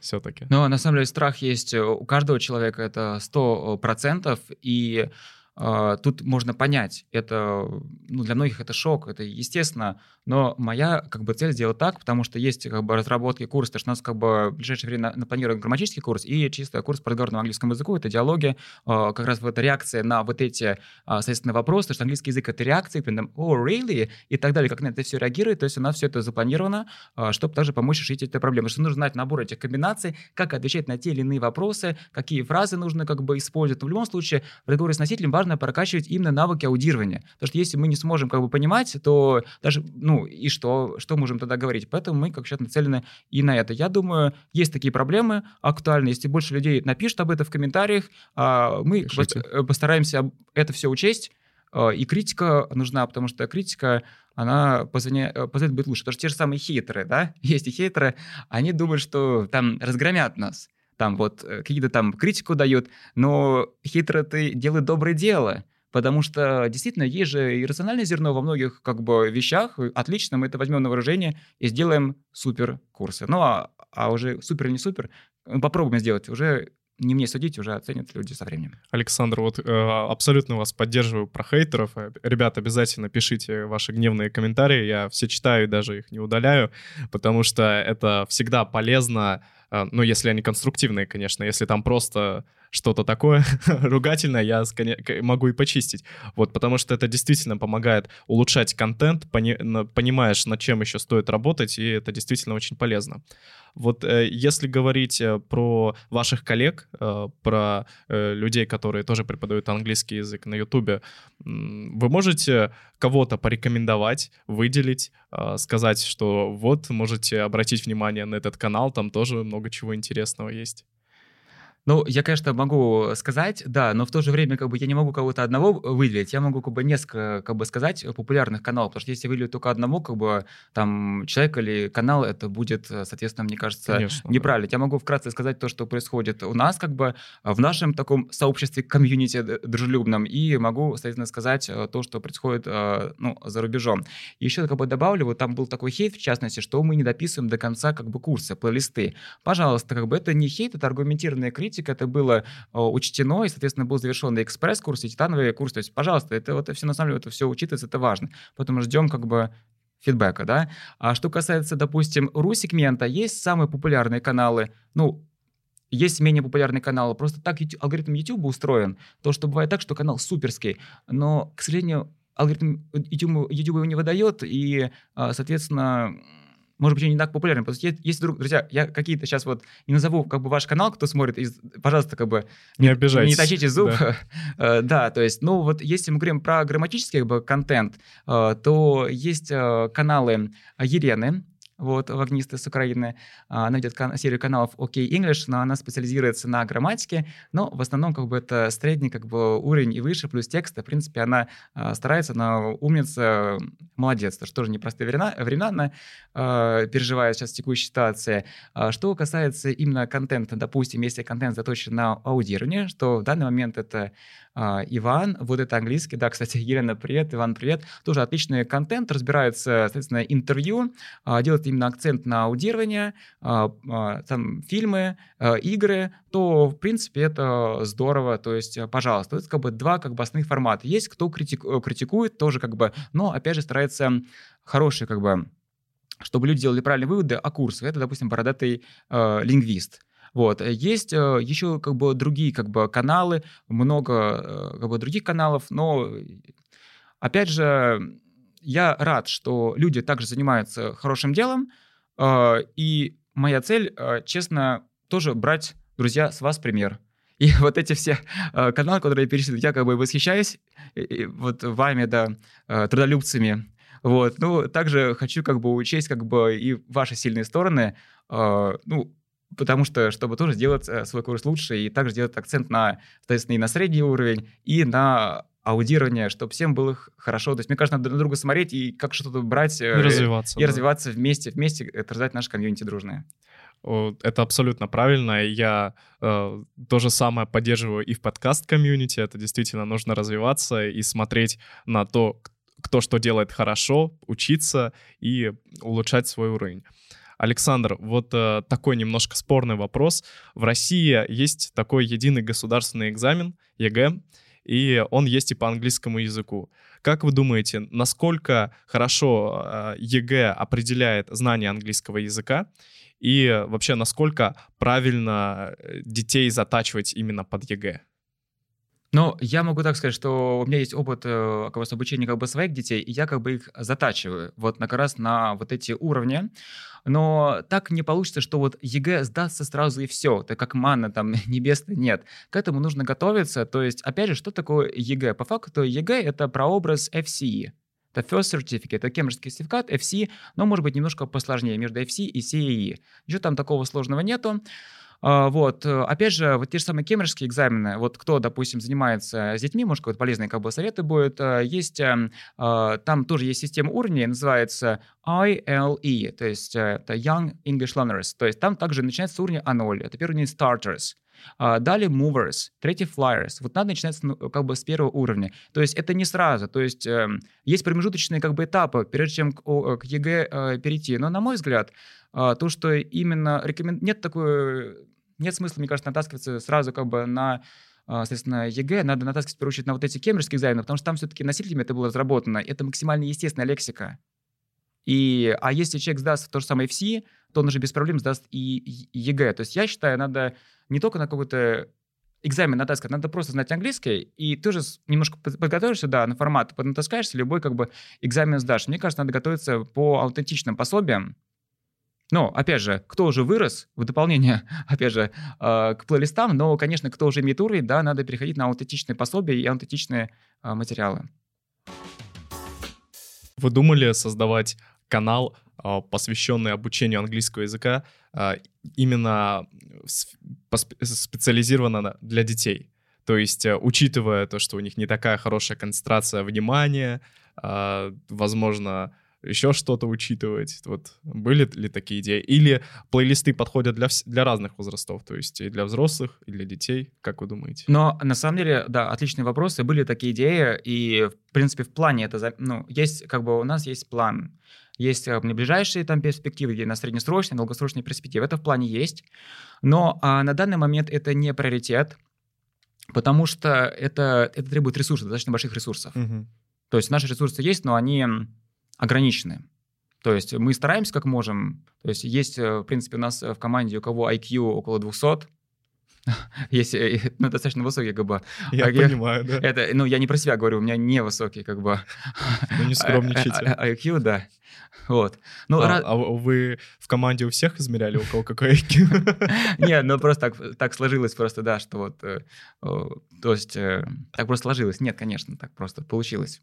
Все-таки. Ну, на самом деле, страх есть у каждого человека, это сто процентов, и тут можно понять, это, ну, для многих это шок, это естественно, но моя как бы цель сделать так, потому что есть как бы разработки курса, то что у нас как бы в ближайшее время напланирован грамматический курс и чисто курс по разговорному английскому языку, это диалоги, а, как раз вот реакция на вот эти, а, соответственно, вопросы, что английский язык — это реакция, там, oh, really? и так далее, как на это все реагирует, то есть у нас все это запланировано, чтобы также помочь решить эти проблемы, что нужно знать набор этих комбинаций, как отвечать на те или иные вопросы, какие фразы нужно как бы использовать, в любом случае в разговоре с носителем важно важно прокачивать именно навыки аудирования. Потому что если мы не сможем как бы понимать, то даже, ну, и что, что можем тогда говорить? Поэтому мы как сейчас нацелены и на это. Я думаю, есть такие проблемы актуальные. Если больше людей напишут об этом в комментариях, а, мы Пишите. Э, постараемся это все учесть. А, и критика нужна, потому что критика, она э, позволяет быть лучше. Потому что те же самые хейтеры, да, (laughs) есть и хейтеры, они думают, что там разгромят нас там вот э, какие-то там критику дают, но хитро ты делает доброе дело, потому что действительно есть же иррациональное зерно во многих как бы вещах. Отлично, мы это возьмем на вооружение и сделаем супер курсы. Ну а, а уже супер или не супер, попробуем сделать. Уже не мне судить, уже оценят люди со временем. Александр, вот э, абсолютно вас поддерживаю про хейтеров. Э, ребят, обязательно пишите ваши гневные комментарии. Я все читаю, даже их не удаляю, потому что это всегда полезно а, ну, если они конструктивные, конечно, если там просто что-то такое (laughs) ругательное, я могу и почистить. Вот, потому что это действительно помогает улучшать контент, пони, понимаешь, над чем еще стоит работать, и это действительно очень полезно. Вот э, если говорить э, про ваших коллег, э, про людей, которые тоже преподают английский язык на Ютубе, вы можете кого-то порекомендовать, выделить, сказать, что вот можете обратить внимание на этот канал, там тоже много чего интересного есть. Ну, я, конечно, могу сказать, да, но в то же время как бы я не могу кого-то одного выделить, я могу как бы несколько как бы сказать популярных каналов, потому что если выделить только одного как бы там человека или канал, это будет, соответственно, мне кажется, Конечно, неправильно. Да. Я могу вкратце сказать то, что происходит у нас как бы в нашем таком сообществе, комьюнити дружелюбном, и могу, соответственно, сказать э, то, что происходит э, ну, за рубежом. Еще как бы добавлю, вот там был такой хейт, в частности, что мы не дописываем до конца как бы курсы, плейлисты. Пожалуйста, как бы это не хейт, это аргументированная критика, практика, это было учтено, и, соответственно, был завершен экспресс-курс, и титановый курс. То есть, пожалуйста, это вот все, на самом деле, это все учитывается, это важно. Поэтому ждем как бы фидбэка, да. А что касается, допустим, ру-сегмента, есть самые популярные каналы, ну, есть менее популярные каналы. Просто так YouTube, алгоритм YouTube устроен, то, что бывает так, что канал суперский, но, к сожалению, алгоритм YouTube, YouTube его не выдает, и, а, соответственно, может быть, не так популярны. Потому что если, вдруг, друзья, я какие-то сейчас вот не назову как бы ваш канал, кто смотрит, и, пожалуйста, как бы не, обижайтесь. Не точите зуб. Да. (laughs) Э, да, то есть, ну вот если мы говорим про грамматический как бы, контент, э, то есть э, каналы Елены, вот, вагнисты с Украины. А, она ведет серию каналов OK English, но она специализируется на грамматике, но в основном как бы это средний как бы уровень и выше, плюс текст. В принципе, она а, старается, она умница, молодец. Это тоже непростые времена, времена она а, переживает сейчас текущей ситуации. А, что касается именно контента, допустим, если контент заточен на аудирование, что в данный момент это Иван, вот это английский, да, кстати, (laughs) Елена, привет, Иван, привет, тоже отличный контент, разбирается, соответственно, интервью, а, делает именно акцент на аудирование, а, там фильмы, игры, то, в принципе, это здорово, то есть, пожалуйста, это как бы два как бы основных формата. Есть кто критик, э, критикует тоже как бы, но, опять же, старается хороший как бы чтобы люди делали правильные выводы о курсе. Это, допустим, бородатый э, лингвист. Вот. Э, есть э, еще как бы другие как бы каналы, много э, как бы других каналов, но опять же я рад, что люди также занимаются хорошим делом, и моя цель, честно, тоже брать, друзья, с вас пример. (laughs) И вот эти все каналы, которые я перечислил, я как бы восхищаюсь вот вами, да, трудолюбцами. Вот. Ну, также хочу как бы учесть как бы и ваши сильные стороны. Ну, потому что, чтобы тоже сделать э, свой курс лучше и также сделать акцент на, соответственно, и на средний уровень, и на аудирование, чтобы всем было хорошо. То есть, мне кажется, надо друг друга смотреть и как что-то брать. И развиваться. И да. развиваться вместе, вместе, это развивать наше комьюнити дружное. Это абсолютно правильно. Я э, то же самое поддерживаю и в подкаст-комьюнити. Это действительно нужно развиваться и смотреть на то, кто что делает хорошо, учиться и улучшать свой уровень. Александр, вот э, такой немножко спорный вопрос. В России есть такой единый государственный экзамен, ЕГЭ, и он есть и по английскому языку. Как вы думаете, насколько хорошо ЕГЭ определяет знание английского языка? И вообще, насколько правильно э, детей затачивать именно под ЕГЭ? Ну, я могу так сказать, что у меня есть опыт э, как бы, обучения как бы своих детей, и я как бы их затачиваю вот как раз на вот эти уровни. Но так не получится, что вот ЕГЭ сдастся сразу и все. Это как манна там (laughs) небесная, нет. К этому нужно готовиться. То есть, опять же, что такое ЕГЭ? По факту ЕГЭ — это прообраз FCE. Это First Certificate, это кембриджский сертификат, FC, но может быть немножко посложнее между FC и CAE. Ничего там такого сложного нету. А, вот, э, опять же, вот те же самые кембриджские экзамены, вот кто, допустим, занимается с детьми, может, какой-то полезный как бы советы будет, э, есть, эм, а, там тоже есть система уровней, называется ILE, то есть э, это Young English Learners, то есть там также начинается с уровня A0, это первый уровень Starters, а, далее movers, третий flyers. Вот надо начинать ну, как бы с первого уровня. То есть это не сразу. То есть э, есть промежуточные как бы этапы, прежде чем к, к ЕГЭ э, перейти. Но на мой взгляд, э, то, что именно рекомен... нет такой нет смысла, мне кажется, натаскиваться сразу как бы на а, соответственно, ЕГЭ, надо натаскивать, в первую очередь, на вот эти кембриджские экзамены, потому что там все-таки носителями это было разработано. Это максимально естественная лексика. И, а если человек сдаст то же самое FC, то он уже без проблем сдаст и ЕГЭ. То есть я считаю, надо не только на какой-то экзамен натаскивать, надо просто знать английский, и ты же немножко подготовишься, да, на формат, поднатаскаешься, любой как бы экзамен сдашь. Мне кажется, надо готовиться по аутентичным пособиям, но, опять же, кто уже вырос, в дополнение, (laughs) опять же, а, к плейлистам, но, конечно, кто уже имеет уровень, да, надо переходить на аутентичные пособия и аутентичные а, материалы. Вы думали создавать канал, посвященный обучению английского языка, именно специализированно для детей? То есть, э, учитывая то, что у них не такая хорошая концентрация внимания, возможно, еще что-то учитывать. Вот были ли такие идеи? Или плейлисты подходят для, для разных возрастов, то есть и для взрослых, и для детей, как вы думаете? Но на самом деле, да, отличные вопросы, были такие идеи, и в принципе в плане это, ну, есть, как бы у нас есть план, есть не ближайшие там перспективы, где на среднесрочной, долгосрочной перспективе, это в плане есть, но а, на данный момент это не приоритет, потому что это, это требует ресурсов, достаточно больших ресурсов. Угу. То есть наши ресурсы есть, но они ограничены. То есть мы стараемся как можем. То есть есть, э, в принципе, у нас в команде, у кого IQ около 200, (laughs) есть э, ну, достаточно высокий как бы. Я IQ. понимаю, да. Это, ну, я не про себя говорю, у меня не высокий как бы. Ну, не (laughs) скромничайте. IQ, да. Вот. Ну, а, ра... а вы в команде у всех измеряли, у кого какой IQ? Нет, ну просто так, так сложилось просто, да, что вот, э, то есть так просто сложилось. Нет, конечно, так просто получилось.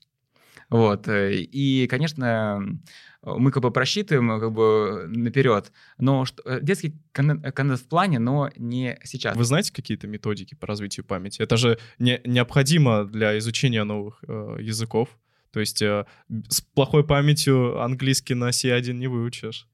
Вот. Э, и, конечно, мы как бы просчитываем как бы наперед, но что, э, детский контент в плане, но не сейчас. Вы знаете какие-то методики по развитию памяти? Это же не, необходимо для изучения новых э, языков. То есть э, с плохой памятью английский на C1 не выучишь.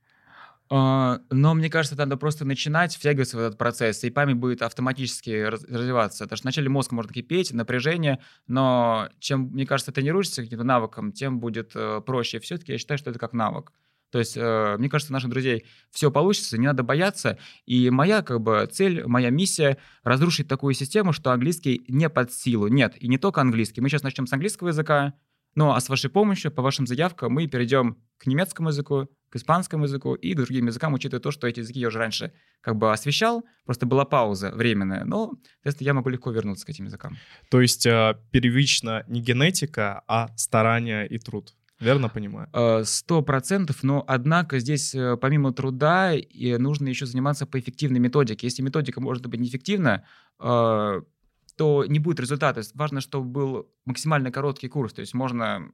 А, но мне кажется, надо просто начинать втягиваться в этот процесс, и память будет автоматически развиваться. Потому что вначале мозг может кипеть, напряжение, но чем, мне кажется, тренируешься каким-то навыком, тем будет э, проще. Все-таки я считаю, что это как навык. То есть, э, мне кажется, наших друзей все получится, не надо бояться. И моя как бы цель, моя миссия — разрушить такую систему, что английский не под силу. Нет, и не только английский. Мы сейчас начнем с английского языка, ну а с вашей помощью, по вашим заявкам, мы перейдем к немецкому языку, к испанскому языку и к другим языкам, учитывая то, что эти языки я уже раньше как бы освещал, просто была пауза временная, но, соответственно, я могу легко вернуться к этим языкам. То есть э, первично не генетика, а старание и труд. Верно понимаю? Э, сто процентов, но однако здесь э, помимо труда нужно еще заниматься по эффективной методике. Если методика может быть неэффективна, то не будет результата. Важно, чтобы был максимально короткий курс. То есть можно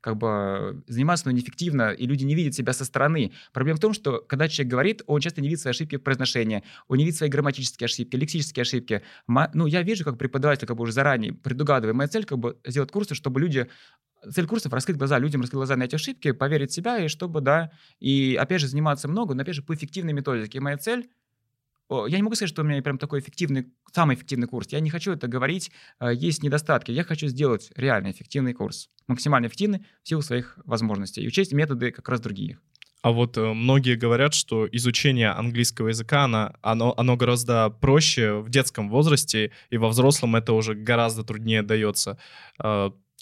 как бы заниматься, но неэффективно, и люди не видят себя со стороны. Проблема в том, что когда человек говорит, он часто не видит свои ошибки в произношении, он не видит свои грамматические ошибки, лексические ошибки. Ну, я вижу, как преподаватель, как бы уже заранее предугадывая, моя цель, как бы сделать курсы, чтобы люди цель курсов раскрыть глаза людям, раскрыть глаза на эти ошибки, поверить в себя, и чтобы, да, и опять же заниматься много, но опять же по эффективной методике. И моя цель я не могу сказать, что у меня прям такой эффективный, самый эффективный курс. Я не хочу это говорить, э, есть недостатки. Я хочу сделать реально эффективный курс, максимально эффективный в силу своих возможностей и учесть методы как раз других. А вот э, многие говорят, что изучение английского языка, оно, оно, оно гораздо проще в детском возрасте, и во взрослом это уже гораздо труднее дается.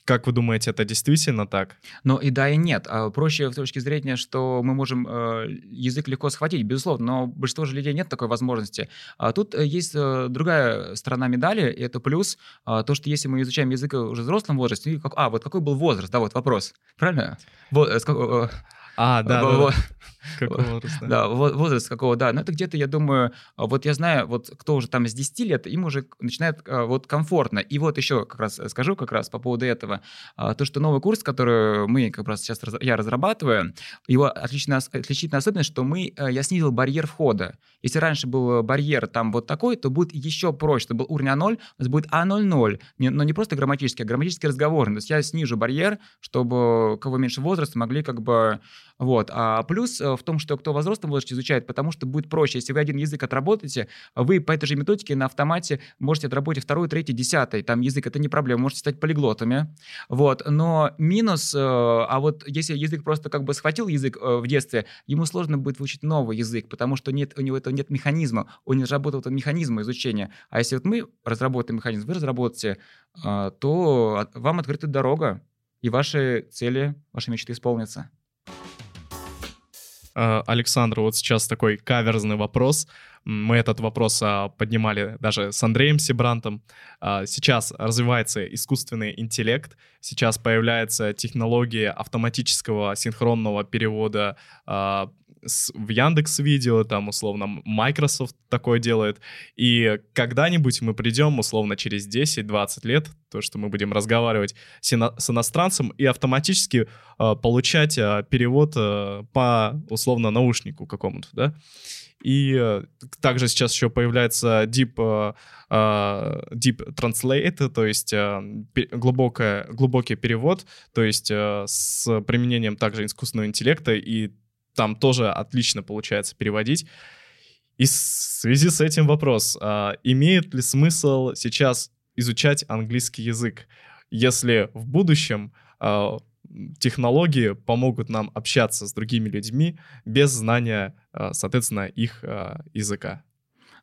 Как вы думаете, это действительно так? Ну и да, и нет. А проще в точке зрения, что мы можем э, язык легко схватить, безусловно, но большинство же людей нет такой возможности. А тут э, есть э, другая сторона медали, и это плюс, э, то, что если мы изучаем язык уже в взрослом возрасте, как, а, вот какой был возраст, да, вот вопрос, правильно? Вот, а, да, да, да. (laughs) Какого возраста? Да, возраст какого, да. Но это где-то, я думаю, вот я знаю, вот кто уже там с 10 лет, им уже начинает а, вот комфортно. И вот еще как раз скажу как раз по поводу этого. А, то, что новый курс, который мы как раз сейчас я разрабатываю, его отличная, отличительная особенность, что мы, э, я снизил барьер входа. Если раньше был барьер там вот такой, то будет еще проще. Что был уровень А0, у нас будет А00, но не просто грамматический, а грамматический разговорный. То есть я снижу барьер, чтобы кого меньше возраста могли как бы вот. А плюс э, в том, что кто в возрастном возрасте изучает, потому что будет проще. Если вы один язык отработаете, вы по этой же методике на автомате можете отработать второй, третий, десятый. Там язык — это не проблема, можете стать полиглотами. Вот. Но минус, э, а вот если язык просто как бы схватил язык э, в детстве, ему сложно будет выучить новый язык, потому что нет, у него этого нет механизма, он не разработал этого механизма изучения. А если вот мы разработаем механизм, вы разработаете, то вам открыта дорога, и ваши цели, ваши мечты исполнятся. Э, Александр, вот сейчас такой каверзный вопрос. Мы этот вопрос а, поднимали даже с Андреем Сибрантом. А, сейчас развивается искусственный интеллект, сейчас появляется технология автоматического синхронного перевода а, в Яндекс Видео, там, условно, Microsoft такое делает. И когда-нибудь мы придем, условно, через 10-20 лет, то, что мы будем разговаривать с, ино- с иностранцем и автоматически э, получать э, перевод э, по, условно, наушнику какому-то, да. И э, также сейчас еще появляется Deep, э, э, deep Translate, то есть глубокое, глубокий перевод, то есть с применением также искусственного интеллекта и там тоже отлично получается переводить. И в связи с этим вопрос, а, имеет ли смысл сейчас изучать английский язык, если в будущем а, технологии помогут нам общаться с другими людьми без знания, а, соответственно, их а, языка?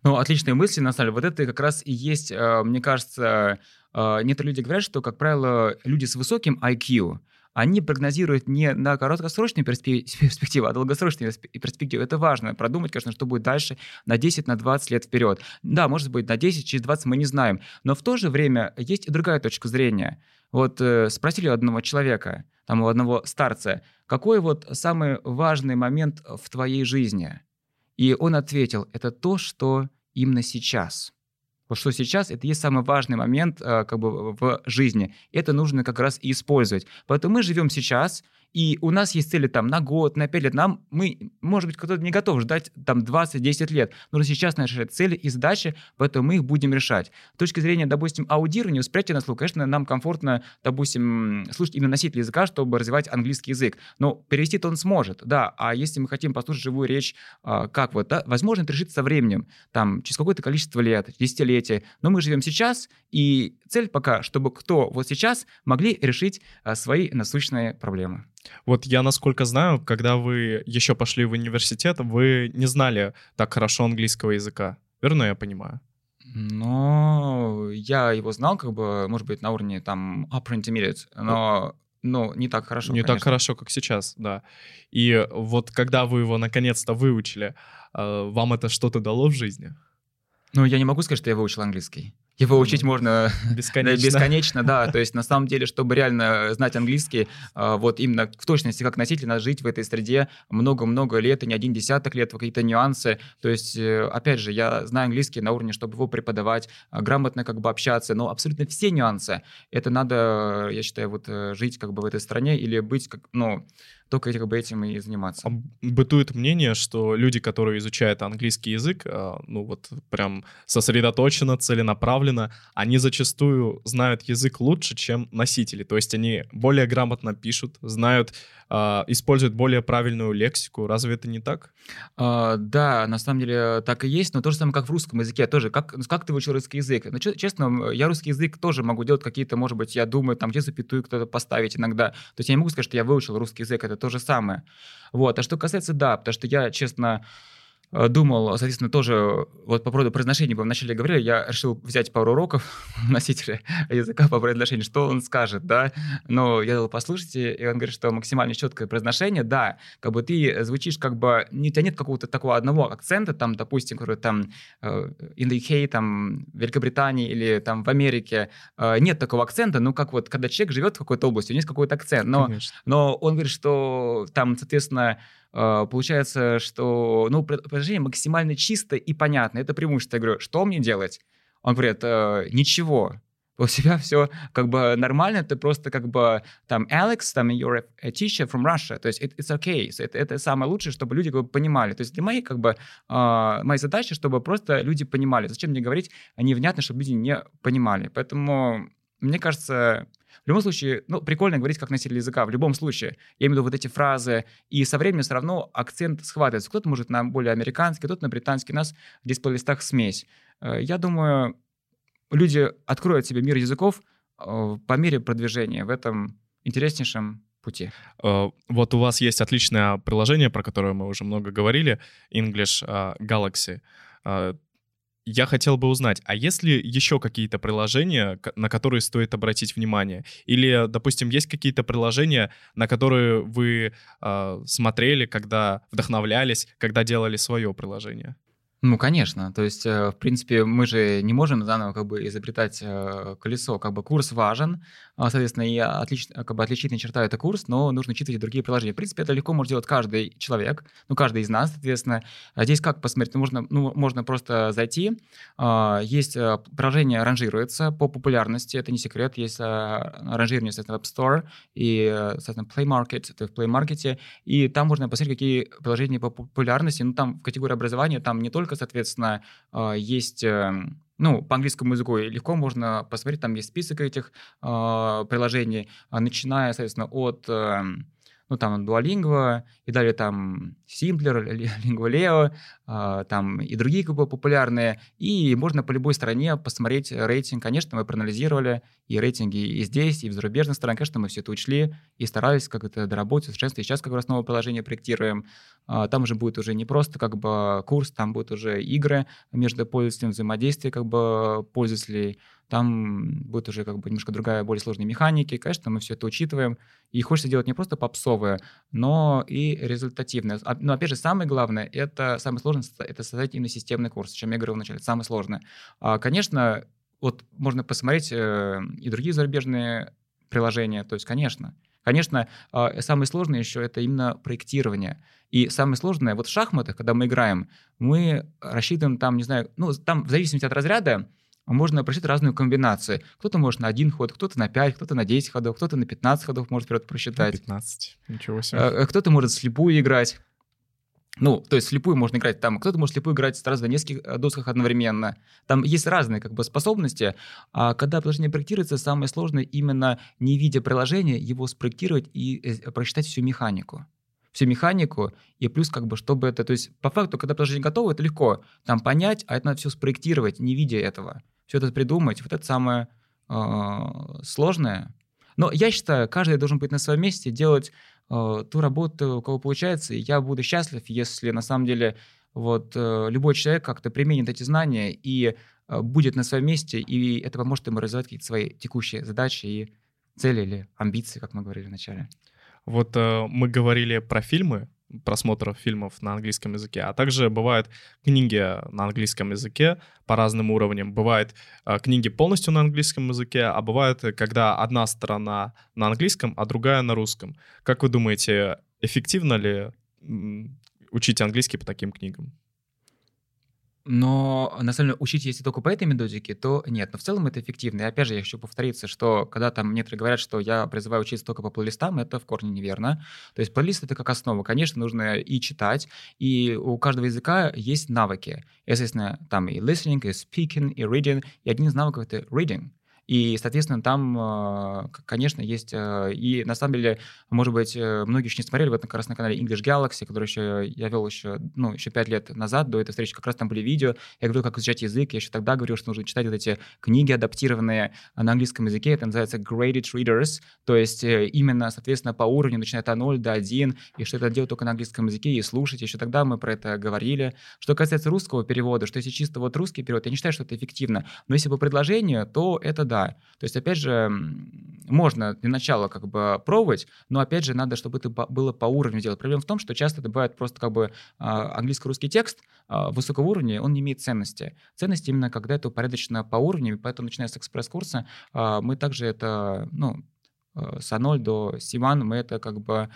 Ну, отличные мысли, на самом деле. Вот это как раз и есть, а, мне кажется, а, некоторые люди говорят, что, как правило, люди с высоким IQ, они прогнозируют не на короткосрочную (laughs) перспективу, а долгосрочную перспективу. Это важно. Продумать, конечно, что будет дальше на 10, на 20 лет вперед. Да, может быть, на 10, через 20 мы не знаем. Но в то же время есть и другая точка зрения. Вот э, спросили у одного человека, там у одного старца, какой вот самый важный момент в твоей жизни? И он ответил, это то, что именно сейчас. Вот что сейчас это есть самый важный момент э, как бы в жизни. Это нужно как раз и использовать. Поэтому мы живем сейчас, и у нас есть цели там на год, на 5 лет. Нам, мы, может быть, кто-то не готов ждать там 20-10 лет. Нужно сейчас решать цели и задачи, поэтому мы их будем решать. С точки зрения, допустим, аудирования, восприятия на слух, конечно, нам комфортно, допустим, слушать именно носитель языка, чтобы развивать английский язык. Но перевести-то он сможет, да. А если мы хотим послушать живую речь, а, как вот, да, возможно, это решится со временем, там, через какое-то количество лет, десятилетия. Но мы живем сейчас, и цель пока, чтобы кто вот сейчас могли решить а, свои насущные проблемы. Вот я, насколько знаю, когда вы еще пошли в университет, вы не знали так хорошо английского языка. Верно я понимаю? Но я его знал, как бы, может быть, на уровне там upper intermediate, но ну, не так хорошо. Не конечно. так хорошо, как сейчас, да. И вот когда вы его наконец-то выучили, э, вам это что-то дало в жизни? Ну, я не могу сказать, что я выучил английский. Его учить можно бесконечно. бесконечно, да. (laughs) То есть, на самом деле, чтобы реально знать английский, а, вот именно в точности как носитель, надо жить в этой среде много-много лет, и не один десяток лет, какие-то нюансы. То есть, э, опять же, я знаю английский на уровне, чтобы его преподавать, грамотно как бы общаться, но абсолютно все нюансы. Это надо, я считаю, вот э, жить как бы в этой стране или быть, как, ну, только как бы этим и заниматься. А бытует мнение, что люди, которые изучают английский язык, а, ну вот прям сосредоточенно, целенаправленно, они зачастую знают язык лучше, чем носители. То есть они более грамотно пишут, знают, а, используют более правильную лексику. Разве это не так? А, да, на самом деле так и есть, но то же самое, как в русском языке тоже. Как, как ты выучил русский язык? Ну, честно, я русский язык тоже могу делать какие-то, может быть, я думаю, там, где запятую кто-то поставить иногда. То есть я не могу сказать, что я выучил русский язык, это то же самое. Вот. А что касается, да, потому что я, честно, думал, соответственно, тоже вот по поводу произношения, мы вначале говорили, я решил взять пару уроков (laughs) носителя языка по произношению, что он скажет, да, но я дал послушать, и он говорит, что максимально четкое произношение, да, как бы ты звучишь как бы, у тебя нет какого-то такого одного акцента, там, допустим, который там э, in the UK, там, в Великобритании или там в Америке, э, нет такого акцента, ну, как вот, когда человек живет в какой-то области, у него есть какой-то акцент, но, но он говорит, что там, соответственно, а, получается, что, ну, предложение максимально чисто и понятно. Это преимущество. Я говорю, что мне делать? Он говорит, э, ничего. У тебя все как бы нормально, ты просто как бы там Alex, там you're a teacher from Russia, то есть it, it's okay, это, это самое лучшее, чтобы люди как бы понимали. То есть для моей как бы э, моей задачи, чтобы просто люди понимали. Зачем мне говорить невнятно, чтобы люди не понимали. Поэтому мне кажется, в любом случае, ну, прикольно говорить как носитель языка, в любом случае. Я имею в виду вот эти фразы, и со временем все равно акцент схватывается. Кто-то может на более американский, кто-то на британский. У нас в дисплей-листах смесь. Э, я думаю, люди откроют себе мир языков э, по мере продвижения в этом интереснейшем пути. Э, вот у вас есть отличное приложение, про которое мы уже много говорили, English Galaxy я хотел бы узнать, а есть ли еще какие-то приложения, на которые стоит обратить внимание? Или, допустим, есть какие-то приложения, на которые вы э, смотрели, когда вдохновлялись, когда делали свое приложение? Ну, конечно. То есть, э, в принципе, мы же не можем заново как бы изобретать э, колесо. Как бы курс важен, а, соответственно, и отлич, как бы отличительная черта — это курс, но нужно учитывать и другие приложения. В принципе, это легко может делать каждый человек, ну, каждый из нас, соответственно. А здесь как посмотреть? Можно, ну, можно просто зайти. А, есть э, приложение ранжируется по популярности, это не секрет. Есть ранжирование, соответственно, в App Store и, соответственно, Play Market, это в Play Market, и там можно посмотреть, какие приложения по популярности. Ну, там в категории образования там не только соответственно, а, есть эм, ну, по английскому языку легко можно посмотреть, там есть список этих э, приложений, начиная, соответственно, от эм, ну, там, Duolingo, и далее там Simpler, Lingualeo, а, там и другие как бы популярные, и можно по любой стране посмотреть рейтинг. Конечно, мы проанализировали и рейтинги и здесь, и в зарубежных странах, конечно, мы все это учли и старались как это доработать, совершенствовать. Сейчас как раз новое приложение проектируем. А, там уже будет уже не просто как бы курс, там будут уже игры между пользователями, взаимодействие как бы пользователей, там будет уже как бы немножко другая, более сложная механика. И, конечно, мы все это учитываем. И хочется делать не просто попсовое, но и результативное. Но, опять же, самое главное, это самое сложное, это создать именно системный курс, о чем я говорил вначале, самое сложное. А, конечно, вот можно посмотреть э, и другие зарубежные приложения, то есть, конечно, Конечно, а, самое сложное еще это именно проектирование. И самое сложное, вот в шахматах, когда мы играем, мы рассчитываем там, не знаю, ну, там в зависимости от разряда, можно просчитать разную комбинацию. Кто-то может на один ход, кто-то на 5, кто-то на 10 ходов, кто-то на 15 ходов может вперед просчитать. 15, ничего себе. Э, кто-то может слепую играть. Ну, то есть слепую можно играть там, кто-то может слепую играть сразу на нескольких э, досках одновременно. Там есть разные как бы способности. А когда приложение проектируется, самое сложное именно не видя приложения, его спроектировать и э, просчитать всю механику всю механику, и плюс как бы, чтобы это, то есть по факту, когда приложение готово, это легко там понять, а это надо все спроектировать, не видя этого все это придумать, вот это самое э, сложное. Но я считаю, каждый должен быть на своем месте, делать э, ту работу, у кого получается, и я буду счастлив, если на самом деле вот э, любой человек как-то применит эти знания и э, будет на своем месте, и это поможет ему развивать какие-то свои текущие задачи и цели или амбиции, как мы говорили вначале. Вот э, мы говорили про фильмы, просмотров фильмов на английском языке, а также бывают книги на английском языке по разным уровням. Бывают э, книги полностью на английском языке, а бывает, когда одна сторона на английском, а другая на русском. Как вы думаете, эффективно ли учить английский по таким книгам? Но, на самом деле, учить, если только по этой методике, то нет. Но в целом это эффективно. И опять же, я хочу повториться, что когда там некоторые говорят, что я призываю учиться только по плейлистам, это в корне неверно. То есть плейлист — это как основа. Конечно, нужно и читать, и у каждого языка есть навыки. Естественно, там и listening, и speaking, и reading. И один из навыков — это reading. И, соответственно, там, а, конечно, есть... А, и, на самом деле, может быть, э, многие еще не смотрели, вот как раз на канале English Galaxy, который еще я вел еще, ну, еще пять лет назад, до этой встречи, как раз там были видео. Я говорил, как изучать язык. Я еще тогда говорил, что нужно читать вот эти книги, адаптированные на английском языке. Это называется graded readers, то есть э, именно, соответственно, по уровню, начиная от 0 до 1, и что это делать только на английском языке, и слушать. Еще тогда мы про это говорили. Что касается русского перевода, что если чисто вот русский перевод, я не считаю, что это эффективно. Но если по предложению, то это да. То есть, опять же, можно для начала как бы пробовать, но, опять же, надо, чтобы это было по уровню делать. Проблема в том, что часто это бывает просто как бы а, английско-русский текст а, высокого уровня, он не имеет ценности. Ценность именно когда это упорядочено по уровню, поэтому, начиная с экспресс-курса, а, мы также это, ну, с А0 до C1 мы это как бы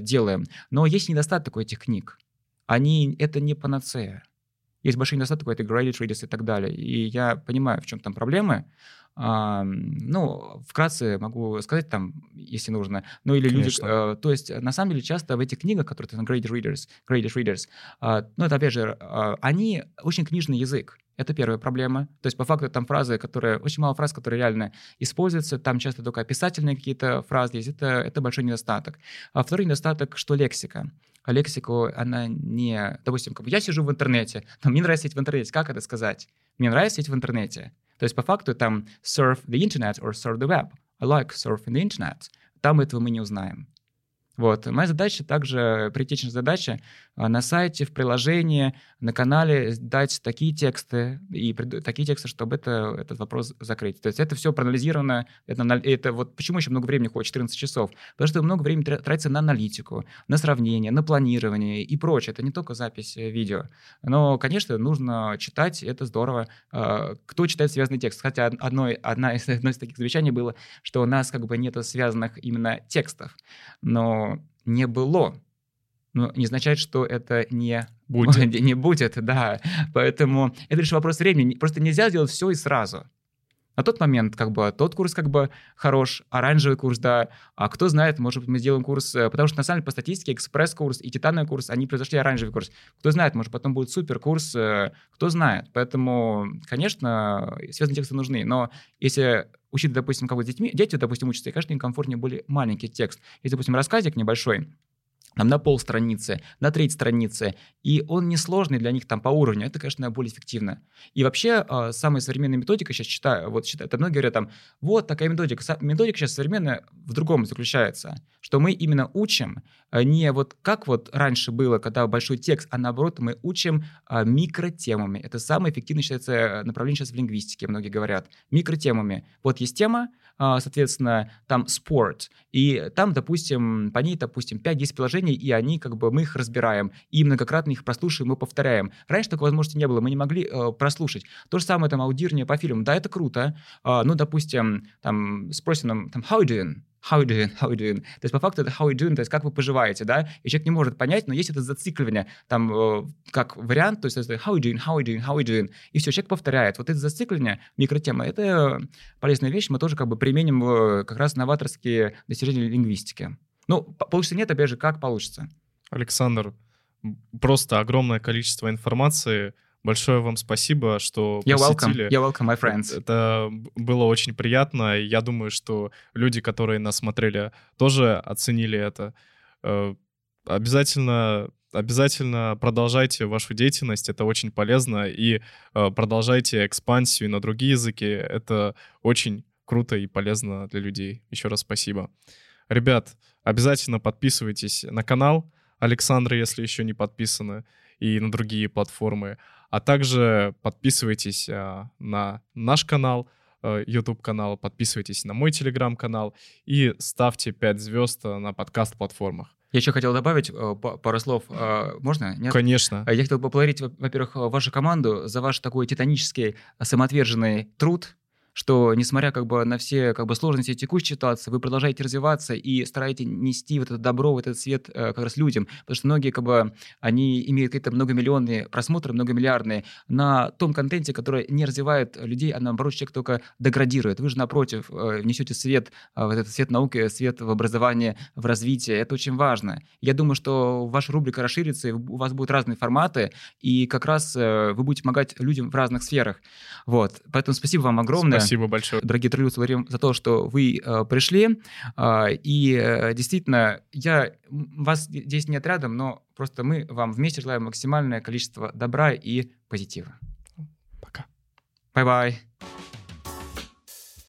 делаем. Но есть недостаток у этих книг. Они, это не панацея. Есть большой недостаток, это graded readers и так далее. И я понимаю, в чем там проблемы, а, ну, вкратце могу сказать там, если нужно. Ну, или Конечно. люди... Э, то есть, на самом деле, часто в этих книгах, которые там Great Readers, Great Readers, э, ну, это, опять же, э, они очень книжный язык. Это первая проблема. То есть, по факту, там фразы, которые... Очень мало фраз, которые реально используются. Там часто только описательные какие-то фразы есть. Это, это большой недостаток. А второй недостаток, что лексика. А лексику, она не... Допустим, как бы я сижу в интернете, но (laughs) мне нравится сидеть в интернете. Как это сказать? Мне нравится сидеть в интернете. То есть по факту там surf the internet or surf the web. I like surfing the internet. Там этого мы не узнаем. Вот. Моя задача также, приоритетная задача а, на сайте, в приложении, на канале дать такие тексты и такие тексты, чтобы это, этот вопрос закрыть. То есть это все проанализировано. Это, это вот почему еще много времени уходит, 14 часов? Потому что много времени тратится на аналитику, на сравнение, на планирование и прочее. Это не только запись э, видео. Но, конечно, нужно читать, это здорово. А, кто читает связанный текст? Хотя одно, одна из, (laughs) одно из таких замечаний было, что у нас как бы нет связанных именно текстов. Но не было но не означает, что это не будет. (laughs) не будет, да. Поэтому это лишь вопрос времени. Просто нельзя сделать все и сразу. На тот момент как бы тот курс как бы хорош, оранжевый курс, да, а кто знает, может быть, мы сделаем курс, э, потому что на самом деле по статистике экспресс-курс и титановый курс, они произошли оранжевый курс. Кто знает, может, потом будет супер-курс, э, кто знает. Поэтому, конечно, связанные тексты нужны, но если учить, допустим, как бы с детьми, дети, допустим, учатся, и кажется, им комфортнее более маленький текст. Если, допустим, рассказик небольшой, там, на полстраницы, на треть страницы, и он несложный для них там по уровню, это, конечно, более эффективно. И вообще, э, самая современная методика, сейчас читаю, вот читаю, это многие говорят там, вот такая методика. Методика сейчас современная в другом заключается, что мы именно учим а не вот как вот раньше было, когда большой текст, а наоборот мы учим а, микротемами. Это самое эффективное считается направление сейчас в лингвистике, многие говорят. Микротемами. Вот есть тема, соответственно, там спорт, и там, допустим, по ней, допустим, 5-10 приложений, и они, как бы, мы их разбираем, и многократно их прослушиваем и повторяем. Раньше такой возможности не было, мы не могли э, прослушать. То же самое там аудирование по фильмам, да, это круто, э, ну, допустим, там, спросим, там, how you doing? How you doing, how you doing. То есть по факту это how you doing, то есть как вы поживаете, да, и человек не может понять, но есть это зацикливание, там, э, как вариант, то есть это how you doing, how you doing, how you doing, и все, человек повторяет. Вот это зацикливание, микротема, это полезная вещь, мы тоже как бы применим как раз новаторские достижения лингвистики. Ну, получится нет, опять же, как получится. Александр, просто огромное количество информации, Большое вам спасибо, что You're посетили. Welcome. You're welcome, my friends. Это было очень приятно. Я думаю, что люди, которые нас смотрели, тоже оценили это. Э, обязательно обязательно продолжайте вашу деятельность, это очень полезно, и э, продолжайте экспансию на другие языки, это очень круто и полезно для людей. Еще раз спасибо. Ребят, обязательно подписывайтесь на канал Александра, если еще не подписаны, и на другие платформы. А также подписывайтесь а, на наш канал, а, YouTube канал, подписывайтесь на мой телеграм канал и ставьте 5 звезд на подкаст-платформах. Я еще хотел добавить э, пару слов. Можно? Нет? Конечно. Я хотел поблагодарить, во-первых, вашу команду за ваш такой титанический самоотверженный труд, что несмотря как бы на все как бы сложности текущей ситуации, вы продолжаете развиваться и стараетесь нести вот это добро, вот этот свет э, как раз людям, потому что многие как бы, они имеют какие-то многомиллионные просмотры, многомиллиардные на том контенте, который не развивает людей, а наоборот человек только деградирует. Вы же напротив э, внесете свет, э, вот этот свет науки, свет в образование, в развитие, это очень важно. Я думаю, что ваша рубрика расширится, и у вас будут разные форматы, и как раз вы будете помогать людям в разных сферах. Вот. Поэтому спасибо вам огромное. Спасибо большое. Дорогие Троллюс, Владимир, за то, что вы э, пришли. Э, и э, действительно, я вас здесь нет рядом, но просто мы вам вместе желаем максимальное количество добра и позитива. Пока. Bye-bye.